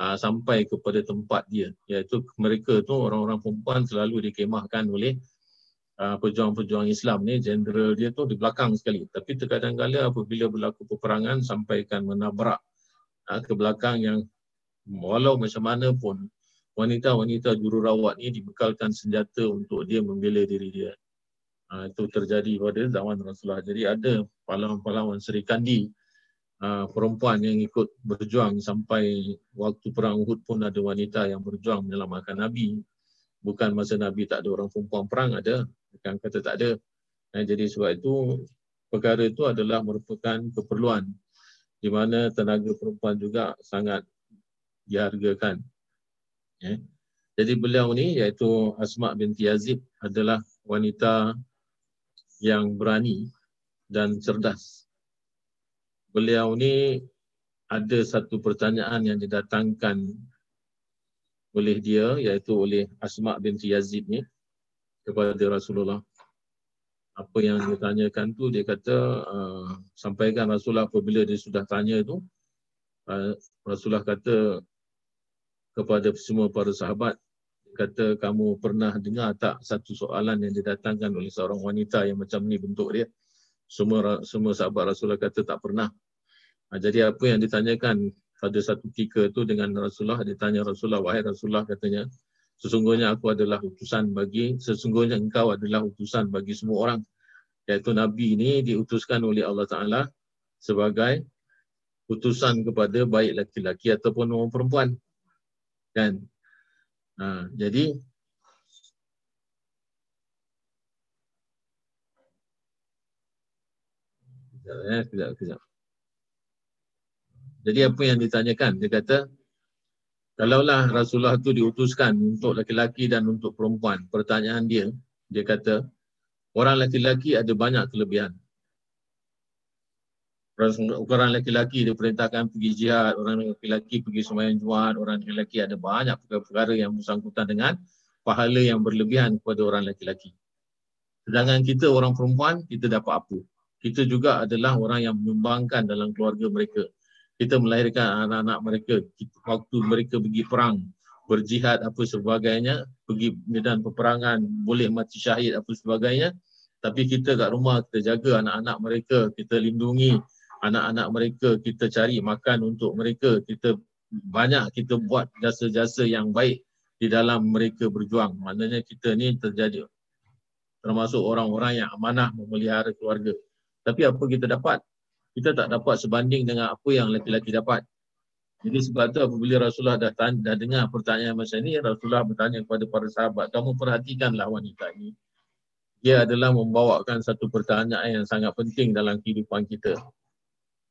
B: uh, sampai kepada tempat dia. Iaitu mereka tu orang-orang perempuan selalu dikemahkan oleh uh, pejuang-pejuang Islam ni. Jenderal dia tu di belakang sekali. Tapi terkadang-kala apabila berlaku peperangan sampaikan menabrak uh, ke belakang yang walau macam mana pun wanita-wanita jururawat ni dibekalkan senjata untuk dia membela diri dia uh, itu terjadi pada zaman Rasulullah jadi ada pahlawan-pahlawan Seri Kandi uh, perempuan yang ikut berjuang sampai waktu perang Uhud pun ada wanita yang berjuang menyelamatkan Nabi. Bukan masa Nabi tak ada orang perempuan perang ada, bukan kata tak ada. Dan jadi sebab itu perkara itu adalah merupakan keperluan di mana tenaga perempuan juga sangat dihargakan. Ya. Jadi beliau ni iaitu Asma binti Yazid adalah wanita yang berani dan cerdas beliau ni ada satu pertanyaan yang didatangkan oleh dia iaitu oleh Asma binti Yazid ni kepada Rasulullah. Apa yang dia tanyakan tu dia kata uh, sampaikan Rasulullah apabila dia sudah tanya tu uh, Rasulullah kata kepada semua para sahabat kata kamu pernah dengar tak satu soalan yang didatangkan oleh seorang wanita yang macam ni bentuk dia semua semua sahabat Rasulullah kata tak pernah. Ha, jadi apa yang ditanyakan pada satu ketika tu dengan Rasulullah, ditanya Rasulullah, wahai Rasulullah katanya, sesungguhnya aku adalah utusan bagi, sesungguhnya engkau adalah utusan bagi semua orang. Iaitu Nabi ini diutuskan oleh Allah Ta'ala sebagai utusan kepada baik laki-laki ataupun orang perempuan. Kan? Ha, jadi Eh, kejap, kejap. Jadi apa yang ditanyakan? Dia kata, kalaulah Rasulullah itu diutuskan untuk laki-laki dan untuk perempuan, pertanyaan dia, dia kata, orang laki-laki ada banyak kelebihan. Orang laki-laki diperintahkan pergi jihad, orang laki-laki pergi semayang juad, orang laki-laki ada banyak perkara-perkara yang bersangkutan dengan pahala yang berlebihan kepada orang laki-laki. Sedangkan kita orang perempuan, kita dapat apa? kita juga adalah orang yang menyumbangkan dalam keluarga mereka. Kita melahirkan anak-anak mereka waktu mereka pergi perang, berjihad apa sebagainya, pergi medan peperangan, boleh mati syahid apa sebagainya. Tapi kita kat rumah kita jaga anak-anak mereka, kita lindungi anak-anak mereka, kita cari makan untuk mereka, kita banyak kita buat jasa-jasa yang baik di dalam mereka berjuang. Maknanya kita ni terjadi termasuk orang-orang yang amanah memelihara keluarga. Tapi apa kita dapat? Kita tak dapat sebanding dengan apa yang lelaki-lelaki dapat. Jadi sebab tu apabila Rasulullah dah, tanya, dah dengar pertanyaan macam ni, Rasulullah bertanya kepada para sahabat, kamu perhatikanlah wanita ini. dia adalah membawakan satu pertanyaan yang sangat penting dalam kehidupan kita.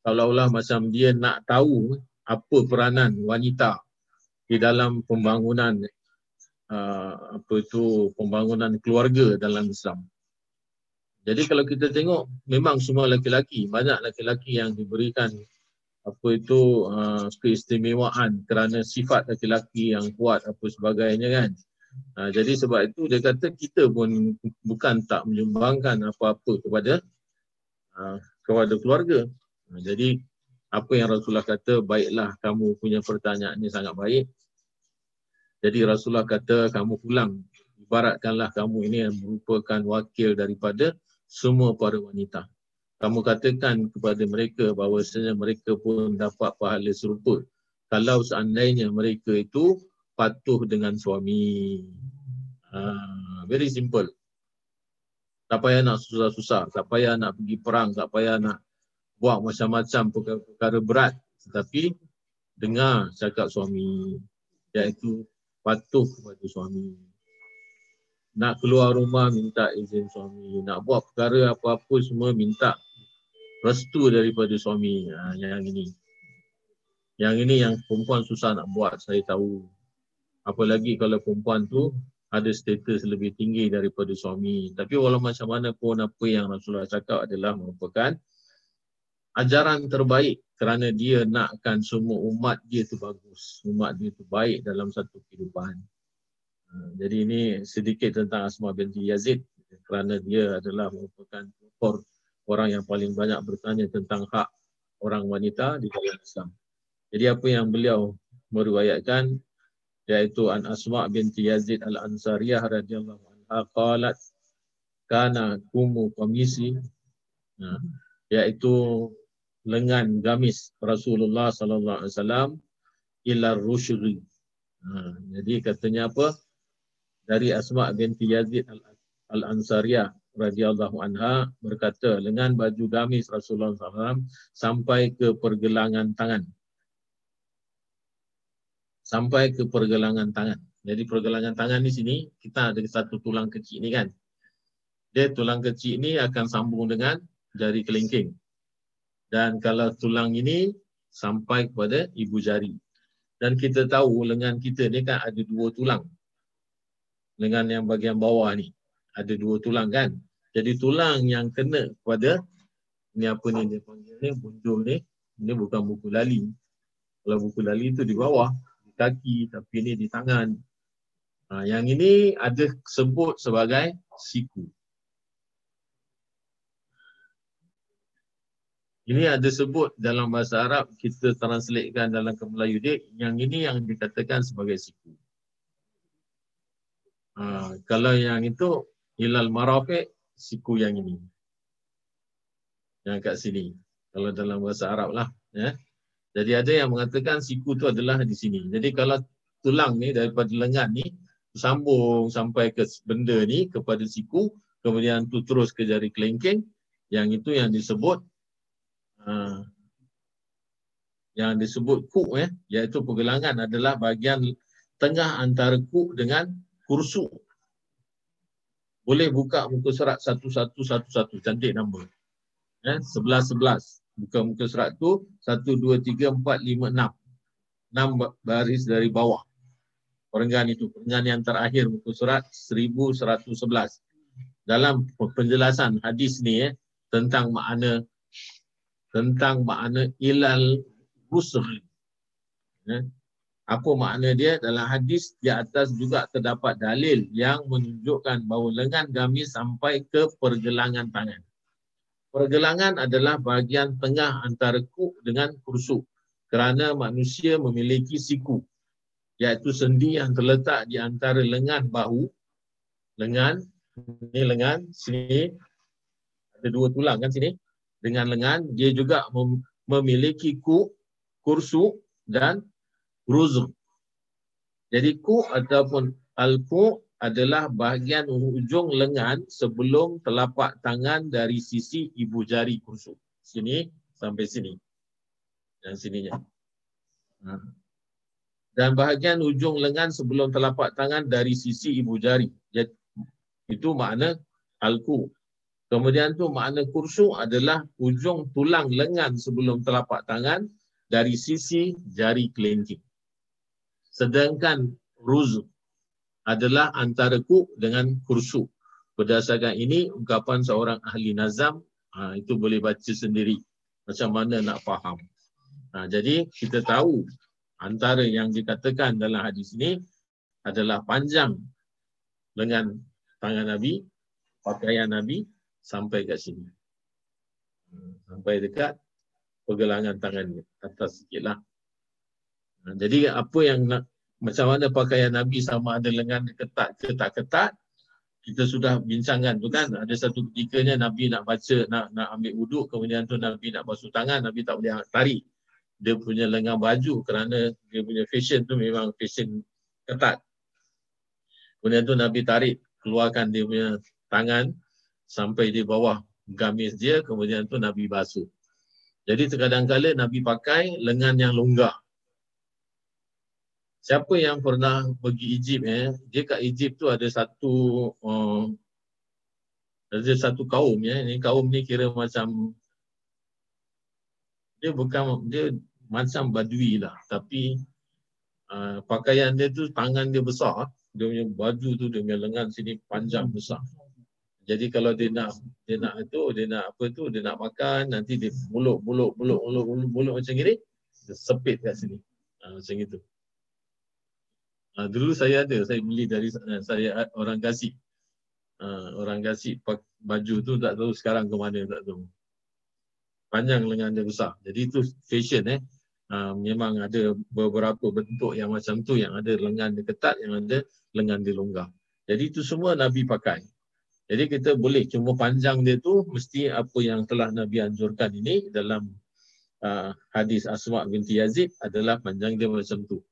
B: Seolah-olah macam dia nak tahu apa peranan wanita di dalam pembangunan uh, apa itu pembangunan keluarga dalam Islam. Jadi kalau kita tengok memang semua lelaki-lelaki, banyak lelaki-lelaki yang diberikan apa itu uh, keistimewaan kerana sifat lelaki-lelaki yang kuat apa sebagainya kan. Uh, jadi sebab itu dia kata kita pun bukan tak menyumbangkan apa-apa kepada uh, kepada keluarga. Jadi apa yang Rasulullah kata baiklah kamu punya pertanyaan ini sangat baik. Jadi Rasulullah kata kamu pulang ibaratkanlah kamu ini yang merupakan wakil daripada semua para wanita. Kamu katakan kepada mereka bahawa mereka pun dapat pahala serupa kalau seandainya mereka itu patuh dengan suami. Ha, very simple. Tak payah nak susah-susah, tak payah nak pergi perang, tak payah nak buat macam-macam perkara-perkara berat. Tetapi dengar cakap suami iaitu patuh kepada suami. Nak keluar rumah minta izin suami. Nak buat perkara apa-apa semua minta restu daripada suami. Ha, yang ini. Yang ini yang perempuan susah nak buat saya tahu. Apalagi kalau perempuan tu ada status lebih tinggi daripada suami. Tapi walau macam mana pun apa yang Rasulullah cakap adalah merupakan ajaran terbaik kerana dia nakkan semua umat dia tu bagus. Umat dia tu baik dalam satu kehidupan. Ha, jadi ini sedikit tentang Asma binti Yazid kerana dia adalah merupakan orang yang paling banyak bertanya tentang hak orang wanita di dalam Islam. Jadi apa yang beliau meriwayatkan iaitu an Asma binti Yazid al-Ansariyah radhiyallahu anha qalat kana kumu komisi nah, iaitu lengan gamis Rasulullah sallallahu alaihi wasallam ila rusyri. Ha, jadi katanya apa? Dari Asma binti Yazid al-Ansariyah radhiyallahu anha berkata lengan baju gamis Rasulullah SAW sampai ke pergelangan tangan. Sampai ke pergelangan tangan. Jadi pergelangan tangan di sini kita ada satu tulang kecil ni kan. Dia tulang kecil ni akan sambung dengan jari kelingking dan kalau tulang ini sampai kepada ibu jari. Dan kita tahu lengan kita ni kan ada dua tulang. Lengan yang bagian bawah ni ada dua tulang kan. Jadi tulang yang kena kepada ni apa ni dia panggil ni bunjul ni ni bukan buku lali. Kalau buku lali tu di bawah, di kaki tapi ni di tangan. Ha, yang ini ada sebut sebagai siku. Ini ada sebut dalam bahasa Arab, kita translatekan dalam ke Melayu dia, yang ini yang dikatakan sebagai siku. Ha, kalau yang itu, hilal marafiq, siku yang ini. Yang kat sini. Kalau dalam bahasa Arab lah. Ya. Jadi ada yang mengatakan siku tu adalah di sini. Jadi kalau tulang ni daripada lengan ni, sambung sampai ke benda ni kepada siku, kemudian tu terus ke jari kelingking, yang itu yang disebut Ha. yang disebut kuk eh iaitu pergelangan adalah bahagian tengah antara kuk dengan kursu. Boleh buka muka surat satu-satu satu-satu cantik nombor. Eh sebelas sebelas buka muka surat tu satu dua tiga empat lima enam enam baris dari bawah. Perenggan itu perenggan yang terakhir muka seratus sebelas dalam penjelasan hadis ni eh tentang makna tentang makna ilal rusul. Ya. Apa makna dia dalam hadis di atas juga terdapat dalil yang menunjukkan bahawa lengan gamis sampai ke pergelangan tangan. Pergelangan adalah bahagian tengah antara kuk dengan kursu kerana manusia memiliki siku iaitu sendi yang terletak di antara lengan bahu lengan ini lengan sini ada dua tulang kan sini dengan lengan dia juga mem- memiliki ku kursu dan ruzuk. Jadi ku ataupun al-ku adalah bahagian ujung lengan sebelum telapak tangan dari sisi ibu jari kursu. Sini sampai sini. Dan sininya. Ha. Dan bahagian ujung lengan sebelum telapak tangan dari sisi ibu jari. Itu makna Alku. Kemudian tu makna kursu adalah ujung tulang lengan sebelum telapak tangan dari sisi jari kelingking. Sedangkan ruz adalah antara ku dengan kursu. Berdasarkan ini, ungkapan seorang ahli nazam, ha, itu boleh baca sendiri macam mana nak faham. Ha, jadi kita tahu antara yang dikatakan dalam hadis ini adalah panjang lengan tangan Nabi, pakaian Nabi sampai kat sini. Sampai dekat pergelangan tangan atas sikit lah. Ha, jadi apa yang nak, macam mana pakaian Nabi sama ada lengan ketat ke tak ketat, kita sudah bincangkan tu kan ada satu ketikanya Nabi nak baca nak nak ambil wuduk kemudian tu Nabi nak basuh tangan Nabi tak boleh tarik dia punya lengan baju kerana dia punya fashion tu memang fashion ketat kemudian tu Nabi tarik keluarkan dia punya tangan sampai di bawah gamis dia kemudian tu Nabi basuh. Jadi terkadang kala Nabi pakai lengan yang longgar. Siapa yang pernah pergi Egypt eh dia kat Egypt tu ada satu uh, ada satu kaum ya ni kaum ni kira macam dia bukan dia macam badui lah. Tapi uh, pakaian dia tu tangan dia besar. Dia punya baju tu dia punya lengan sini panjang besar jadi kalau dia nak dia nak itu dia nak apa tu dia nak makan nanti dia muluk muluk muluk muluk muluk, muluk macam ni dia sepit kat sini uh, macam itu Uh, dulu saya ada, saya beli dari uh, saya orang kasih. Uh, orang kasih baju tu tak tahu sekarang ke mana tak tahu. Panjang lengan dia besar. Jadi itu fashion eh. Uh, memang ada beberapa bentuk yang macam tu yang ada lengan dia ketat, yang ada lengan dia longgar. Jadi itu semua Nabi pakai. Jadi kita boleh cuma panjang dia tu mesti apa yang telah Nabi anjurkan ini dalam uh, hadis Asma binti Yazid adalah panjang dia macam tu.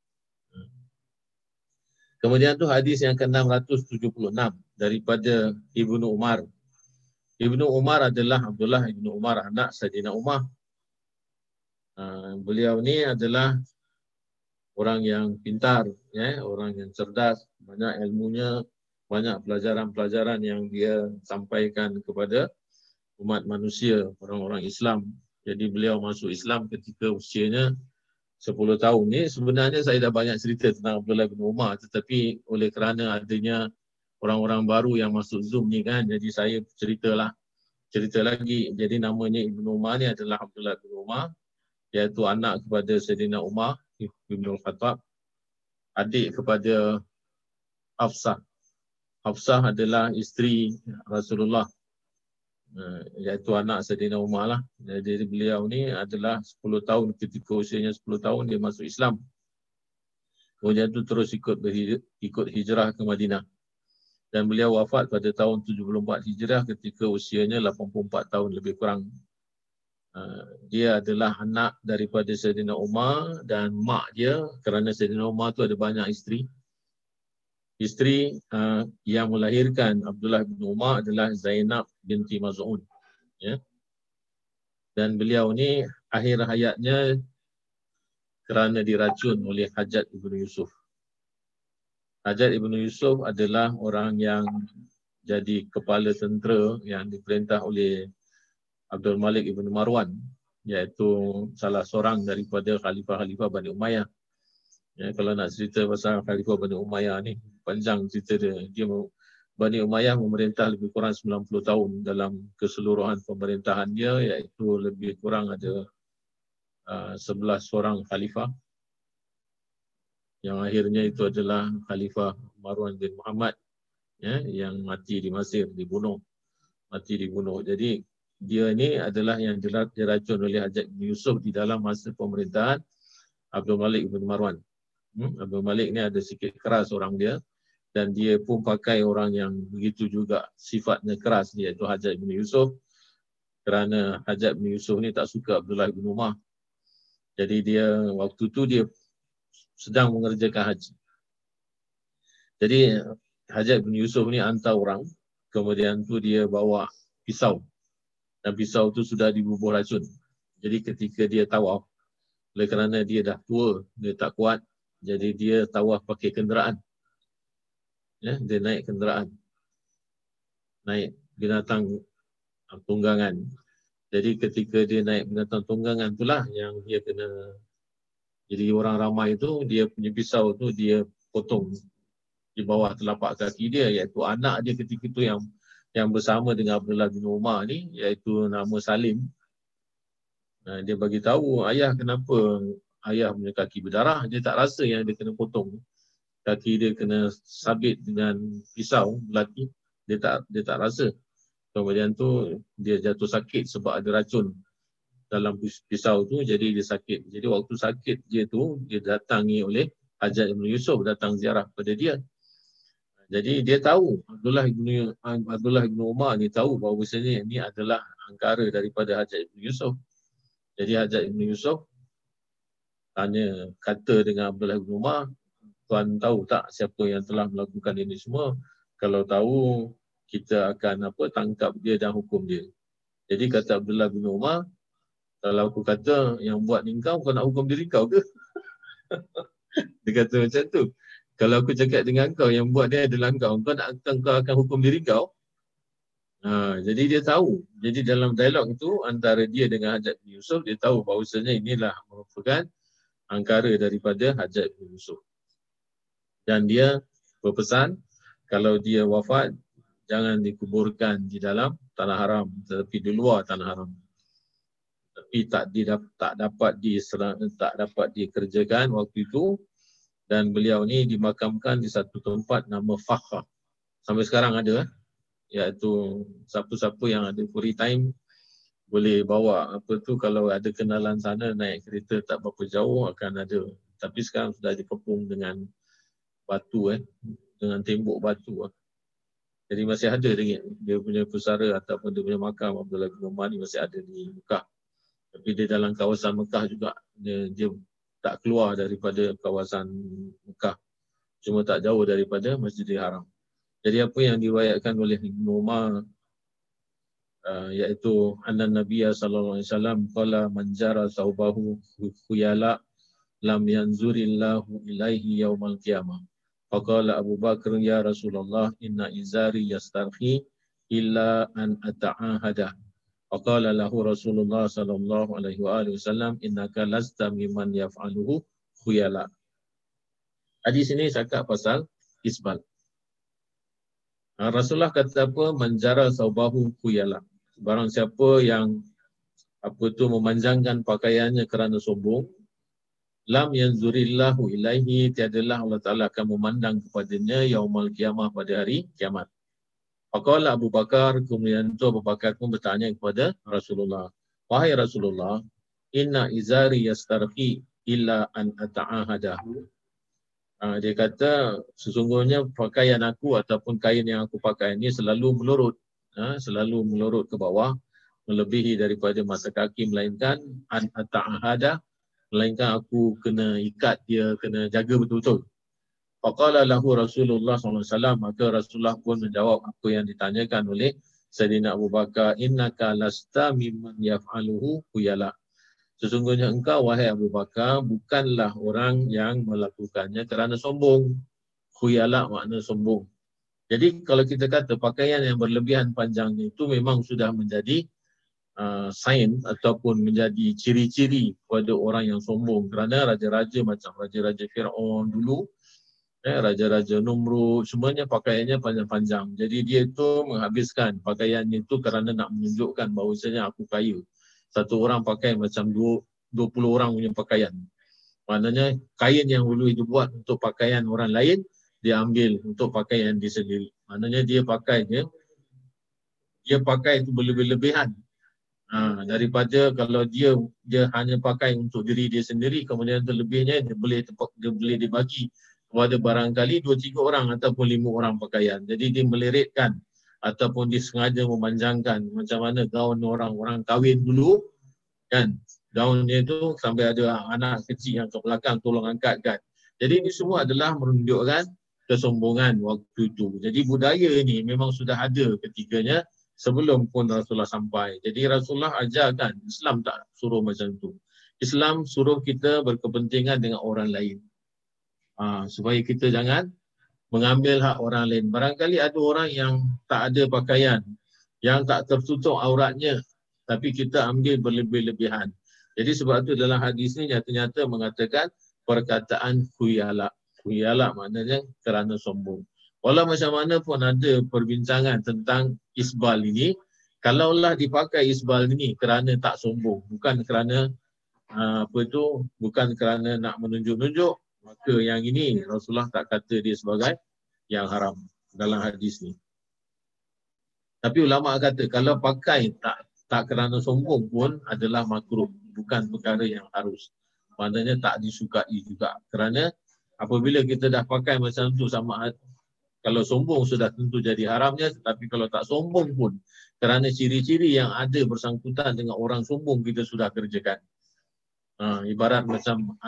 B: Kemudian tu hadis yang ke-676 daripada Ibnu Umar. Ibnu Umar adalah Abdullah Ibnu Umar anak Sayyidina Umar. Uh, beliau ni adalah orang yang pintar, ya, orang yang cerdas, banyak ilmunya, banyak pelajaran-pelajaran yang dia sampaikan kepada umat manusia, orang-orang Islam. Jadi beliau masuk Islam ketika usianya 10 tahun. Ni sebenarnya saya dah banyak cerita tentang Abdullah bin Umar tetapi oleh kerana adanya orang-orang baru yang masuk Zoom ni kan jadi saya ceritalah cerita lagi. Jadi namanya Ibnu Umar ni adalah Abdullah bin Umar. Iaitu anak kepada Sayyidina Umar Ibnu Khattab. Adik kepada Hafsah Hafsah adalah isteri Rasulullah uh, iaitu anak Sayyidina Umar lah. Jadi beliau ni adalah 10 tahun ketika usianya 10 tahun dia masuk Islam. Kemudian tu terus ikut ikut hijrah ke Madinah. Dan beliau wafat pada tahun 74 Hijrah ketika usianya 84 tahun lebih kurang. Uh, dia adalah anak daripada Sayyidina Umar dan mak dia kerana Sayyidina Umar tu ada banyak isteri isteri uh, yang melahirkan Abdullah bin Umar adalah Zainab binti Maz'un. Ya. Dan beliau ni akhir hayatnya kerana diracun oleh Hajat Ibn Yusuf. Hajat Ibn Yusuf adalah orang yang jadi kepala tentera yang diperintah oleh Abdul Malik Ibn Marwan iaitu salah seorang daripada khalifah-khalifah Bani Umayyah. Ya, kalau nak cerita pasal Khalifah Bani Umayyah ni, panjang cerita dia. Dia Bani Umayyah memerintah lebih kurang 90 tahun dalam keseluruhan pemerintahan dia iaitu lebih kurang ada uh, 11 orang khalifah. Yang akhirnya itu adalah Khalifah Marwan bin Muhammad ya, yang mati di Mesir, dibunuh. Mati dibunuh. Jadi dia ini adalah yang diracun oleh Hajat bin Yusuf di dalam masa pemerintahan Abdul Malik bin Marwan. Hmm, Abdul Malik ni ada sikit keras orang dia dan dia pun pakai orang yang begitu juga sifatnya keras dia iaitu Hajat bin Yusuf kerana Hajat bin Yusuf ni tak suka Abdullah bin Umar. Jadi dia waktu tu dia sedang mengerjakan haji. Jadi Hajat bin Yusuf ni hantar orang kemudian tu dia bawa pisau dan pisau tu sudah dibubuh racun. Jadi ketika dia tawaf oleh kerana dia dah tua, dia tak kuat jadi dia tawaf pakai kenderaan. Ya, dia naik kenderaan. Naik binatang uh, tunggangan. Jadi ketika dia naik binatang tunggangan itulah yang dia kena jadi orang ramai itu dia punya pisau tu dia potong di bawah telapak kaki dia iaitu anak dia ketika itu yang yang bersama dengan Abdullah bin Umar ni iaitu nama Salim. Dia bagi tahu ayah kenapa ayah punya kaki berdarah dia tak rasa yang dia kena potong kaki dia kena sabit dengan pisau belati dia tak dia tak rasa. Kemudian tu dia jatuh sakit sebab ada racun dalam pisau tu jadi dia sakit. Jadi waktu sakit dia tu dia datangi oleh Hajat Ibn Yusuf datang ziarah pada dia. Jadi dia tahu Abdullah bin Abdullah bin Umar ni tahu bahawa sebenarnya ini adalah angkara daripada Hajat Ibn Yusuf. Jadi Hajat Ibn Yusuf tanya kata dengan Abdullah bin Umar, tuan tahu tak siapa yang telah melakukan ini semua? Kalau tahu kita akan apa tangkap dia dan hukum dia. Jadi kata Abdullah bin Umar, kalau aku kata yang buat ni kau, kau nak hukum diri kau ke? dia kata macam tu kalau aku cakap dengan kau yang buat dia adalah kau, kau nak kau akan hukum diri kau. Ha, jadi dia tahu. Jadi dalam dialog itu antara dia dengan Hajat bin Yusuf, dia tahu bahawasanya inilah merupakan angkara daripada Hajat bin Yusuf. Dan dia berpesan, kalau dia wafat, jangan dikuburkan di dalam tanah haram, tetapi di luar tanah haram. Tapi tak, didap- tak dapat diserang, tak dapat dikerjakan waktu itu, dan beliau ni dimakamkan di satu tempat nama Fakha. Sampai sekarang ada eh? iaitu siapa-siapa yang ada free time boleh bawa apa tu kalau ada kenalan sana naik kereta tak berapa jauh akan ada. Tapi sekarang sudah dikepung dengan batu eh dengan tembok batu eh. Jadi masih ada dia, dia punya pusara ataupun dia punya makam Abdullah bin Umar ni masih ada di Mekah. Tapi dia dalam kawasan Mekah juga dia, dia tak keluar daripada kawasan Mekah. Cuma tak jauh daripada Masjidil Haram. Jadi apa yang diriwayatkan oleh Ibn Umar uh, iaitu anna Nabi sallallahu alaihi wasallam qala man jara saubahu khuyala lam yanzurillahu ilaihi yaumal qiyamah. Faqala Abu Bakar ya Rasulullah inna izari yastarhi illa an ata'ahada Faqala lahu Rasulullah sallallahu alaihi wa alihi wasallam innaka lasta mimman yaf'aluhu khuyala. Hadis ini cakap pasal isbal. Ha, Rasulullah kata apa? Manjara saubahu khuyala. Barang siapa yang apa tu memanjangkan pakaiannya kerana sombong, lam yanzurillahu ilaihi tiadalah Allah Taala akan memandang kepadanya yaumul kiamah pada hari kiamat. Faqala Abu Bakar, kemudian itu Abu Bakar pun bertanya kepada Rasulullah. Wahai Rasulullah, inna izari yastarqi illa an ata'ahadahu. Ha, dia kata, sesungguhnya pakaian aku ataupun kain yang aku pakai ini selalu melurut. Ha, selalu melurut ke bawah, melebihi daripada masa kaki, melainkan an ata'ahadah, melainkan aku kena ikat dia, kena jaga betul-betul. Faqala lahu Rasulullah SAW, maka Rasulullah pun menjawab apa yang ditanyakan oleh Sayyidina Abu Bakar, innaka lasta mimman yaf'aluhu kuyala. Sesungguhnya engkau, wahai Abu Bakar, bukanlah orang yang melakukannya kerana sombong. Kuyala makna sombong. Jadi kalau kita kata pakaian yang berlebihan panjang itu memang sudah menjadi uh, sign ataupun menjadi ciri-ciri kepada orang yang sombong kerana raja-raja macam raja-raja Fir'aun dulu eh, raja-raja Numrud, semuanya pakaiannya panjang-panjang. Jadi dia itu menghabiskan pakaiannya itu kerana nak menunjukkan bahawasanya aku kaya. Satu orang pakai macam 20 orang punya pakaian. Maknanya kain yang dulu itu buat untuk pakaian orang lain, dia ambil untuk pakaian dia sendiri. Maknanya dia pakai dia, dia pakai itu berlebih-lebihan. Ha, daripada kalau dia dia hanya pakai untuk diri dia sendiri, kemudian terlebihnya dia boleh dia boleh dibagi kepada barangkali dua tiga orang ataupun lima orang pakaian. Jadi dia meliritkan ataupun dia sengaja memanjangkan macam mana gaun orang-orang kahwin dulu kan gaunnya itu sampai ada anak kecil yang ke belakang tolong angkat kan. Jadi ini semua adalah menunjukkan kesombongan waktu itu. Jadi budaya ini memang sudah ada ketikanya sebelum pun Rasulullah sampai. Jadi Rasulullah ajarkan Islam tak suruh macam itu. Islam suruh kita berkepentingan dengan orang lain ha, supaya kita jangan mengambil hak orang lain. Barangkali ada orang yang tak ada pakaian yang tak tertutup auratnya tapi kita ambil berlebih-lebihan. Jadi sebab itu dalam hadis ni nyata-nyata mengatakan perkataan khuyala. Khuyala maknanya kerana sombong. Walau macam mana pun ada perbincangan tentang isbal ini, kalaulah dipakai isbal ini kerana tak sombong, bukan kerana uh, apa itu, bukan kerana nak menunjuk-nunjuk, maka yang ini Rasulullah tak kata dia sebagai yang haram dalam hadis ni. Tapi ulama kata kalau pakai tak tak kerana sombong pun adalah makruh, bukan perkara yang harus. Maknanya tak disukai juga. Kerana apabila kita dah pakai macam tu sama kalau sombong sudah tentu jadi haramnya tetapi kalau tak sombong pun kerana ciri-ciri yang ada bersangkutan dengan orang sombong kita sudah kerjakan. Ha, ibarat macam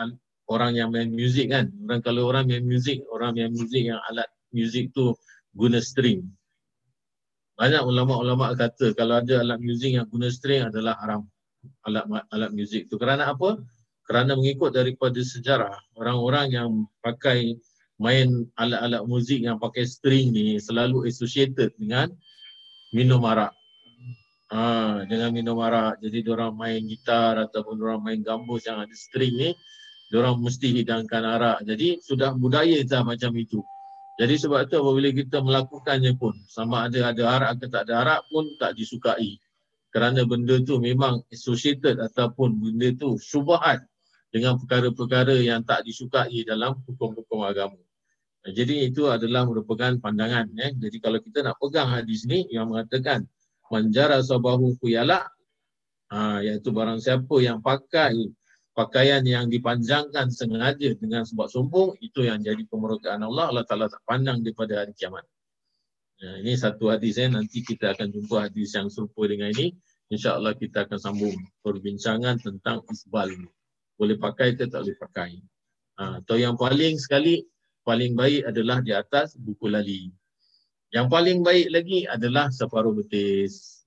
B: orang yang main muzik kan. Orang kalau orang main muzik, orang main muzik yang alat muzik tu guna string. Banyak ulama-ulama kata kalau ada alat muzik yang guna string adalah haram. Alat alat muzik tu kerana apa? Kerana mengikut daripada sejarah orang-orang yang pakai main alat-alat muzik yang pakai string ni selalu associated dengan minum arak. Ha, dengan minum arak. Jadi orang main gitar ataupun orang main gambus yang ada string ni, orang mesti hidangkan arak. Jadi sudah budaya dah macam itu. Jadi sebab tu apabila kita melakukannya pun sama ada ada arak atau tak ada arak pun tak disukai. Kerana benda tu memang associated ataupun benda tu syubhat dengan perkara-perkara yang tak disukai dalam hukum-hukum agama. Jadi itu adalah merupakan pandangan. Eh. Jadi kalau kita nak pegang hadis ni yang mengatakan manjara sabahu kuyala, ha, iaitu barang siapa yang pakai pakaian yang dipanjangkan sengaja dengan sebab sombong, itu yang jadi pemurkaan Allah. Allah Ta'ala tak pandang daripada hari kiamat. Ya, ini satu hadis. Eh. Nanti kita akan jumpa hadis yang serupa dengan ini. InsyaAllah kita akan sambung perbincangan tentang isbal ini. Boleh pakai ke tak boleh pakai. Ha, atau yang paling sekali, paling baik adalah di atas buku lali. Yang paling baik lagi adalah separuh betis.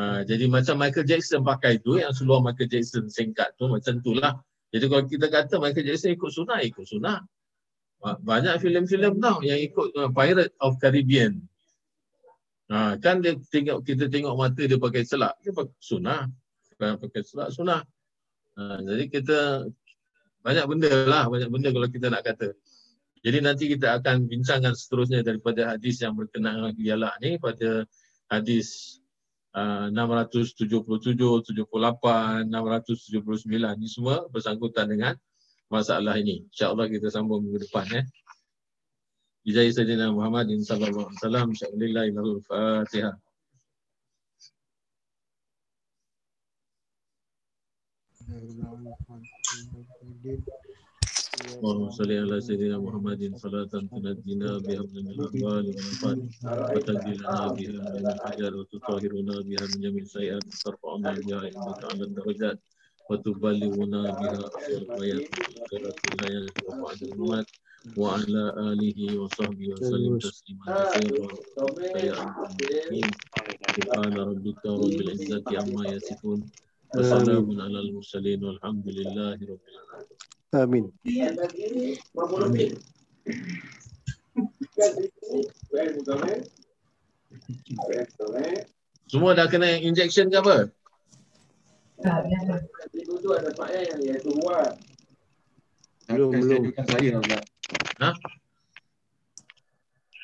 B: Ha, jadi macam Michael Jackson pakai tu, yang seluar Michael Jackson singkat tu, macam tu lah. Jadi kalau kita kata Michael Jackson ikut sunnah, ikut sunnah. Banyak filem-filem tau yang ikut uh, Pirate of Caribbean. Ha, kan dia tengok, kita tengok mata dia pakai selak, dia pakai sunnah. Bukan pakai selak, sunnah. Ha, jadi kita, banyak benda lah, banyak benda kalau kita nak kata. Jadi nanti kita akan bincangkan seterusnya daripada hadis yang berkenaan dengan kialah ni pada hadis uh, 677, 78, 679 ni semua bersangkutan dengan masalah ini. InsyaAllah kita sambung minggu depan. Eh. Ijai Sayyidina Muhammadin sallallahu alaihi wasallam. Bismillahirrahmanirrahim. Thank you. اللهم صل على سيدنا محمد صلاة تنجينا بها من الأهوال والأفات وتهدي لنا بها من الحجر وتطهرنا بها من جميع السيئات وترفعنا بها عندك على الدرجات وتبلغنا بها أصل الغايات خيرات الغايات وبعد الممات وعلى آله وصحبه وسلم تسليما كثيرا. سبحان ربك رب العزة عما يصفون. وسلام على المرسلين والحمد لله رب العالمين
C: Amin. Amin.
B: Semua dah kena injection ke apa?
C: Belum, belum.
D: Saya,
B: ha?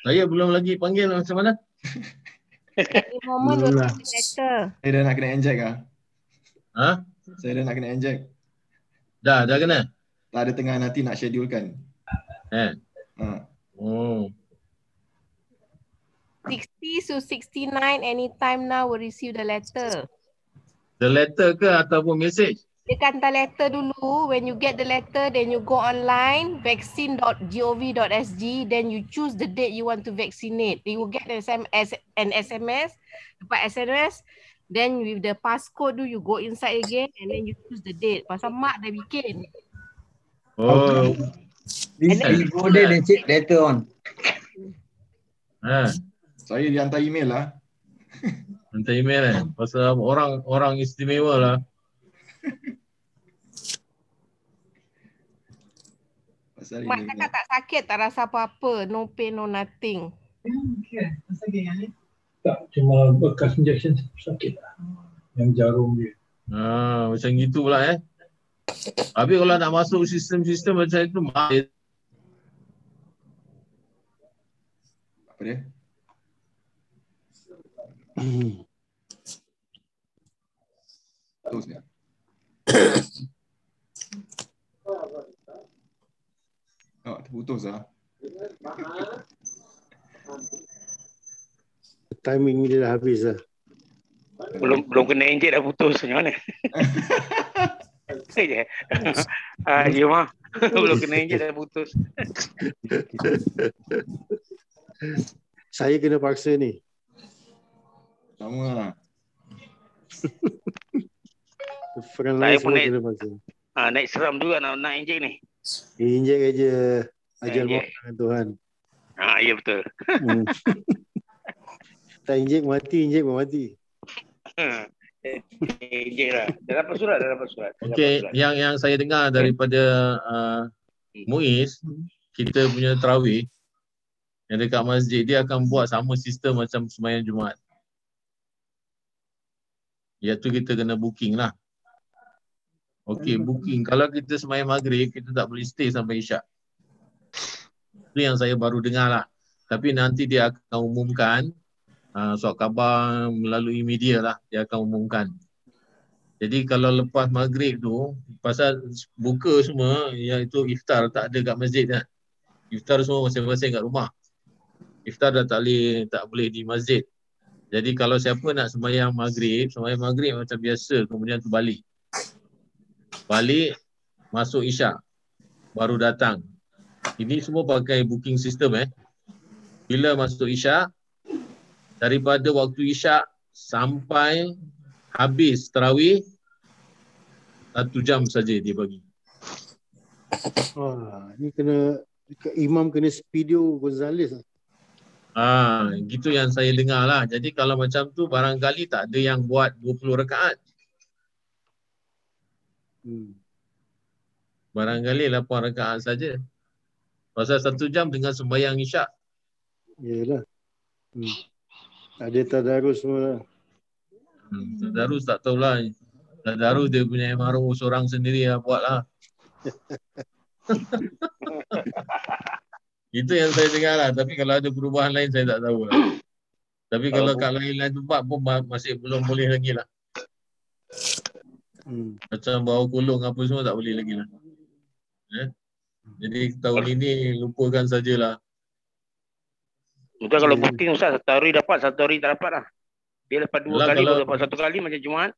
B: Saya belum lagi panggil macam mana?
E: Momen
C: Belum lah.
E: letter.
D: Saya dah nak kena inject ah.
B: Ha?
D: Saya dah nak kena inject.
B: Dah, dah kena?
D: Tak ada tengah nanti nak schedulekan.
B: Eh.
D: Ha.
B: Oh.
E: 60 to 69 anytime now will receive the letter.
B: The letter ke ataupun message?
E: Dia kan hantar letter dulu. When you get the letter, then you go online, vaccine.gov.sg, then you choose the date you want to vaccinate. You will get an SMS, an SMS, dapat SMS, then with the passcode tu, you go inside again and then you choose the date. Pasal mak dah bikin.
B: Oh.
F: This
E: And then-
F: is go there and check later on.
B: Ha.
D: Saya dihantar email lah.
B: Hantar email eh. Pasal orang orang istimewa lah.
D: Pasal
E: Mak cakap tak sakit, tak rasa apa-apa. No pain, no nothing.
A: Okay, masa dia yang ni.
G: Tak, cuma bekas injection sakit lah. Yang jarum dia.
B: Ha, macam gitu pula eh. Habis kalau nak masuk sistem-sistem macam itu, mahal.
D: Apa dia? Terus ya. Oh, terputus lah.
C: Timing dia dah habis lah.
H: Belum belum kena injek dah putus macam mana? Ya. Ah, ya mah. belum kena injek dah putus.
C: Saya kena paksa ni.
D: Sama lah.
C: Friend
H: Saya
C: lain
H: pun naik-
C: kena paksa.
H: Ah, naik seram juga nak nak injek ni.
C: Injek aja. Dengan Tuhan.
H: Ah, ya betul.
C: Hmm. Tak injek mati, injek mati.
H: injek lah. Dah dapat surat, dah dapat surat.
B: Okey,
H: surat.
B: yang yang saya dengar daripada uh, Muiz, kita punya terawih yang dekat masjid, dia akan buat sama sistem macam sembahyang Jumaat. Iaitu kita kena booking lah. Okey, booking. Kalau kita sembahyang maghrib, kita tak boleh stay sampai isyak. Itu yang saya baru dengar lah. Tapi nanti dia akan umumkan uh, surat khabar melalui media lah. Dia akan umumkan. Jadi kalau lepas maghrib tu, pasal buka semua, iaitu iftar tak ada kat masjid kan. Iftar semua masing-masing kat rumah. Iftar dah tak boleh, tak boleh di masjid. Jadi kalau siapa nak sembahyang maghrib, sembahyang maghrib macam biasa, kemudian tu balik. Balik, masuk isyak. Baru datang. Ini semua pakai booking system eh. Bila masuk isyak, daripada waktu isyak sampai habis terawih, satu jam saja dia bagi.
C: Wah, ni kena imam kena Speedo Gonzales lah.
B: Ah, gitu yang saya dengar lah. Jadi kalau macam tu barangkali tak ada yang buat 20 rakaat.
C: Hmm.
B: Barangkali 8 rakaat saja. Pasal satu jam dengan sembahyang isyak.
C: Yalah. Hmm. Ada tadarus semua lah.
B: Hmm. Tadarus tak tahulah. Tadarus dia punya maru seorang sendiri lah buat lah. Itu yang saya dengar lah. Tapi kalau ada perubahan lain saya tak tahu lah. Tapi kalau kat lain-lain tempat pun ma- masih belum boleh lagi lah.
C: Hmm.
B: Macam bau kulung apa semua tak boleh lagi lah. Eh? Jadi tahun ini lupakan sajalah.
H: Betul kalau booking Ustaz, satu hari dapat, satu hari tak dapat lah. Dia lepas dua
B: Yalah,
H: kali,
B: kalau-
H: dapat satu kali macam Jumaat.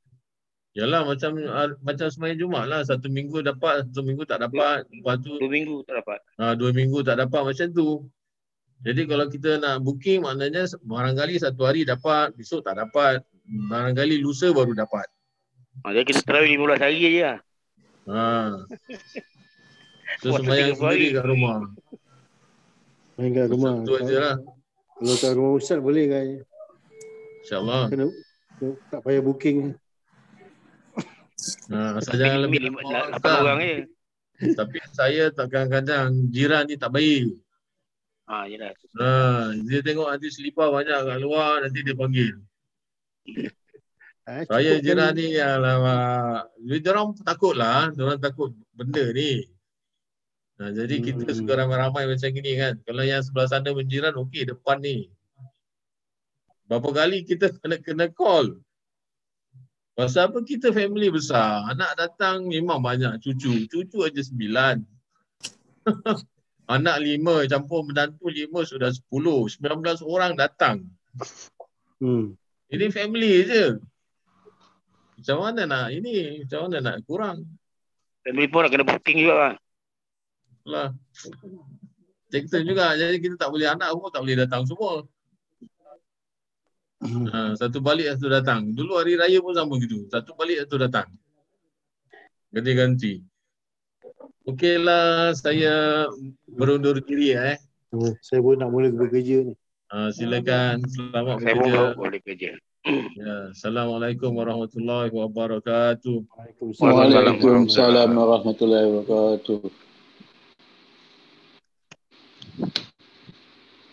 B: Yalah macam ah, macam sembahyang Jumaat lah. Satu minggu dapat, satu minggu tak dapat. Lepas tu
H: Dua minggu tak dapat.
B: ah, dua minggu tak dapat macam tu. Jadi kalau kita nak booking maknanya barangkali satu hari dapat, besok tak dapat. Barangkali lusa baru dapat.
H: Ha, jadi kita terawih 15 hari je lah.
B: Ha. So
H: 30
B: sendiri kat rumah.
C: Main kat rumah.
B: Macam tu aja lah.
C: Kalau kat rumah Ustaz boleh kan?
B: InsyaAllah.
C: Kena, tak payah booking.
B: Ha, asal jangan lebih
H: Lima-
B: orang
H: lapan orang je.
B: Tapi saya tak kadang-kadang jiran ni tak baik.
H: Ha, yelah.
B: Ha, dia tengok nanti selipar banyak kat luar, nanti dia panggil.
C: Ha,
B: Saya jiran ni, alamak. Dia orang takut lah, dia orang takut benda ni. Ha, jadi kita
C: Hmm.
B: suka ramai-ramai macam gini kan. Kalau yang sebelah sana menjiran, okey depan ni. Berapa kali kita kena kena call. Pasal apa kita family besar. Anak datang memang banyak cucu. Cucu aja sembilan. Anak lima campur menantu lima sudah sepuluh. Sembilan belas orang datang.
C: Hmm.
B: Ini family je. Macam mana nak ini? Macam mana nak kurang?
H: Family pun nak kena booking juga lah.
B: Lah. Sektor juga. Jadi kita tak boleh anak pun tak boleh datang semua. Ha, satu balik satu datang. Dulu hari raya pun sama gitu. Satu balik satu datang. Ganti-ganti. Okeylah saya berundur diri eh.
C: Hmm, Saya pun nak mula bekerja ni.
B: Ha, silakan selamat
H: Saya pun
B: bekerja.
H: boleh kerja.
B: Ya, Assalamualaikum warahmatullahi wabarakatuh.
C: Waalaikumsalam.
I: Waalaikumsalam warahmatullahi wabarakatuh. Thank you.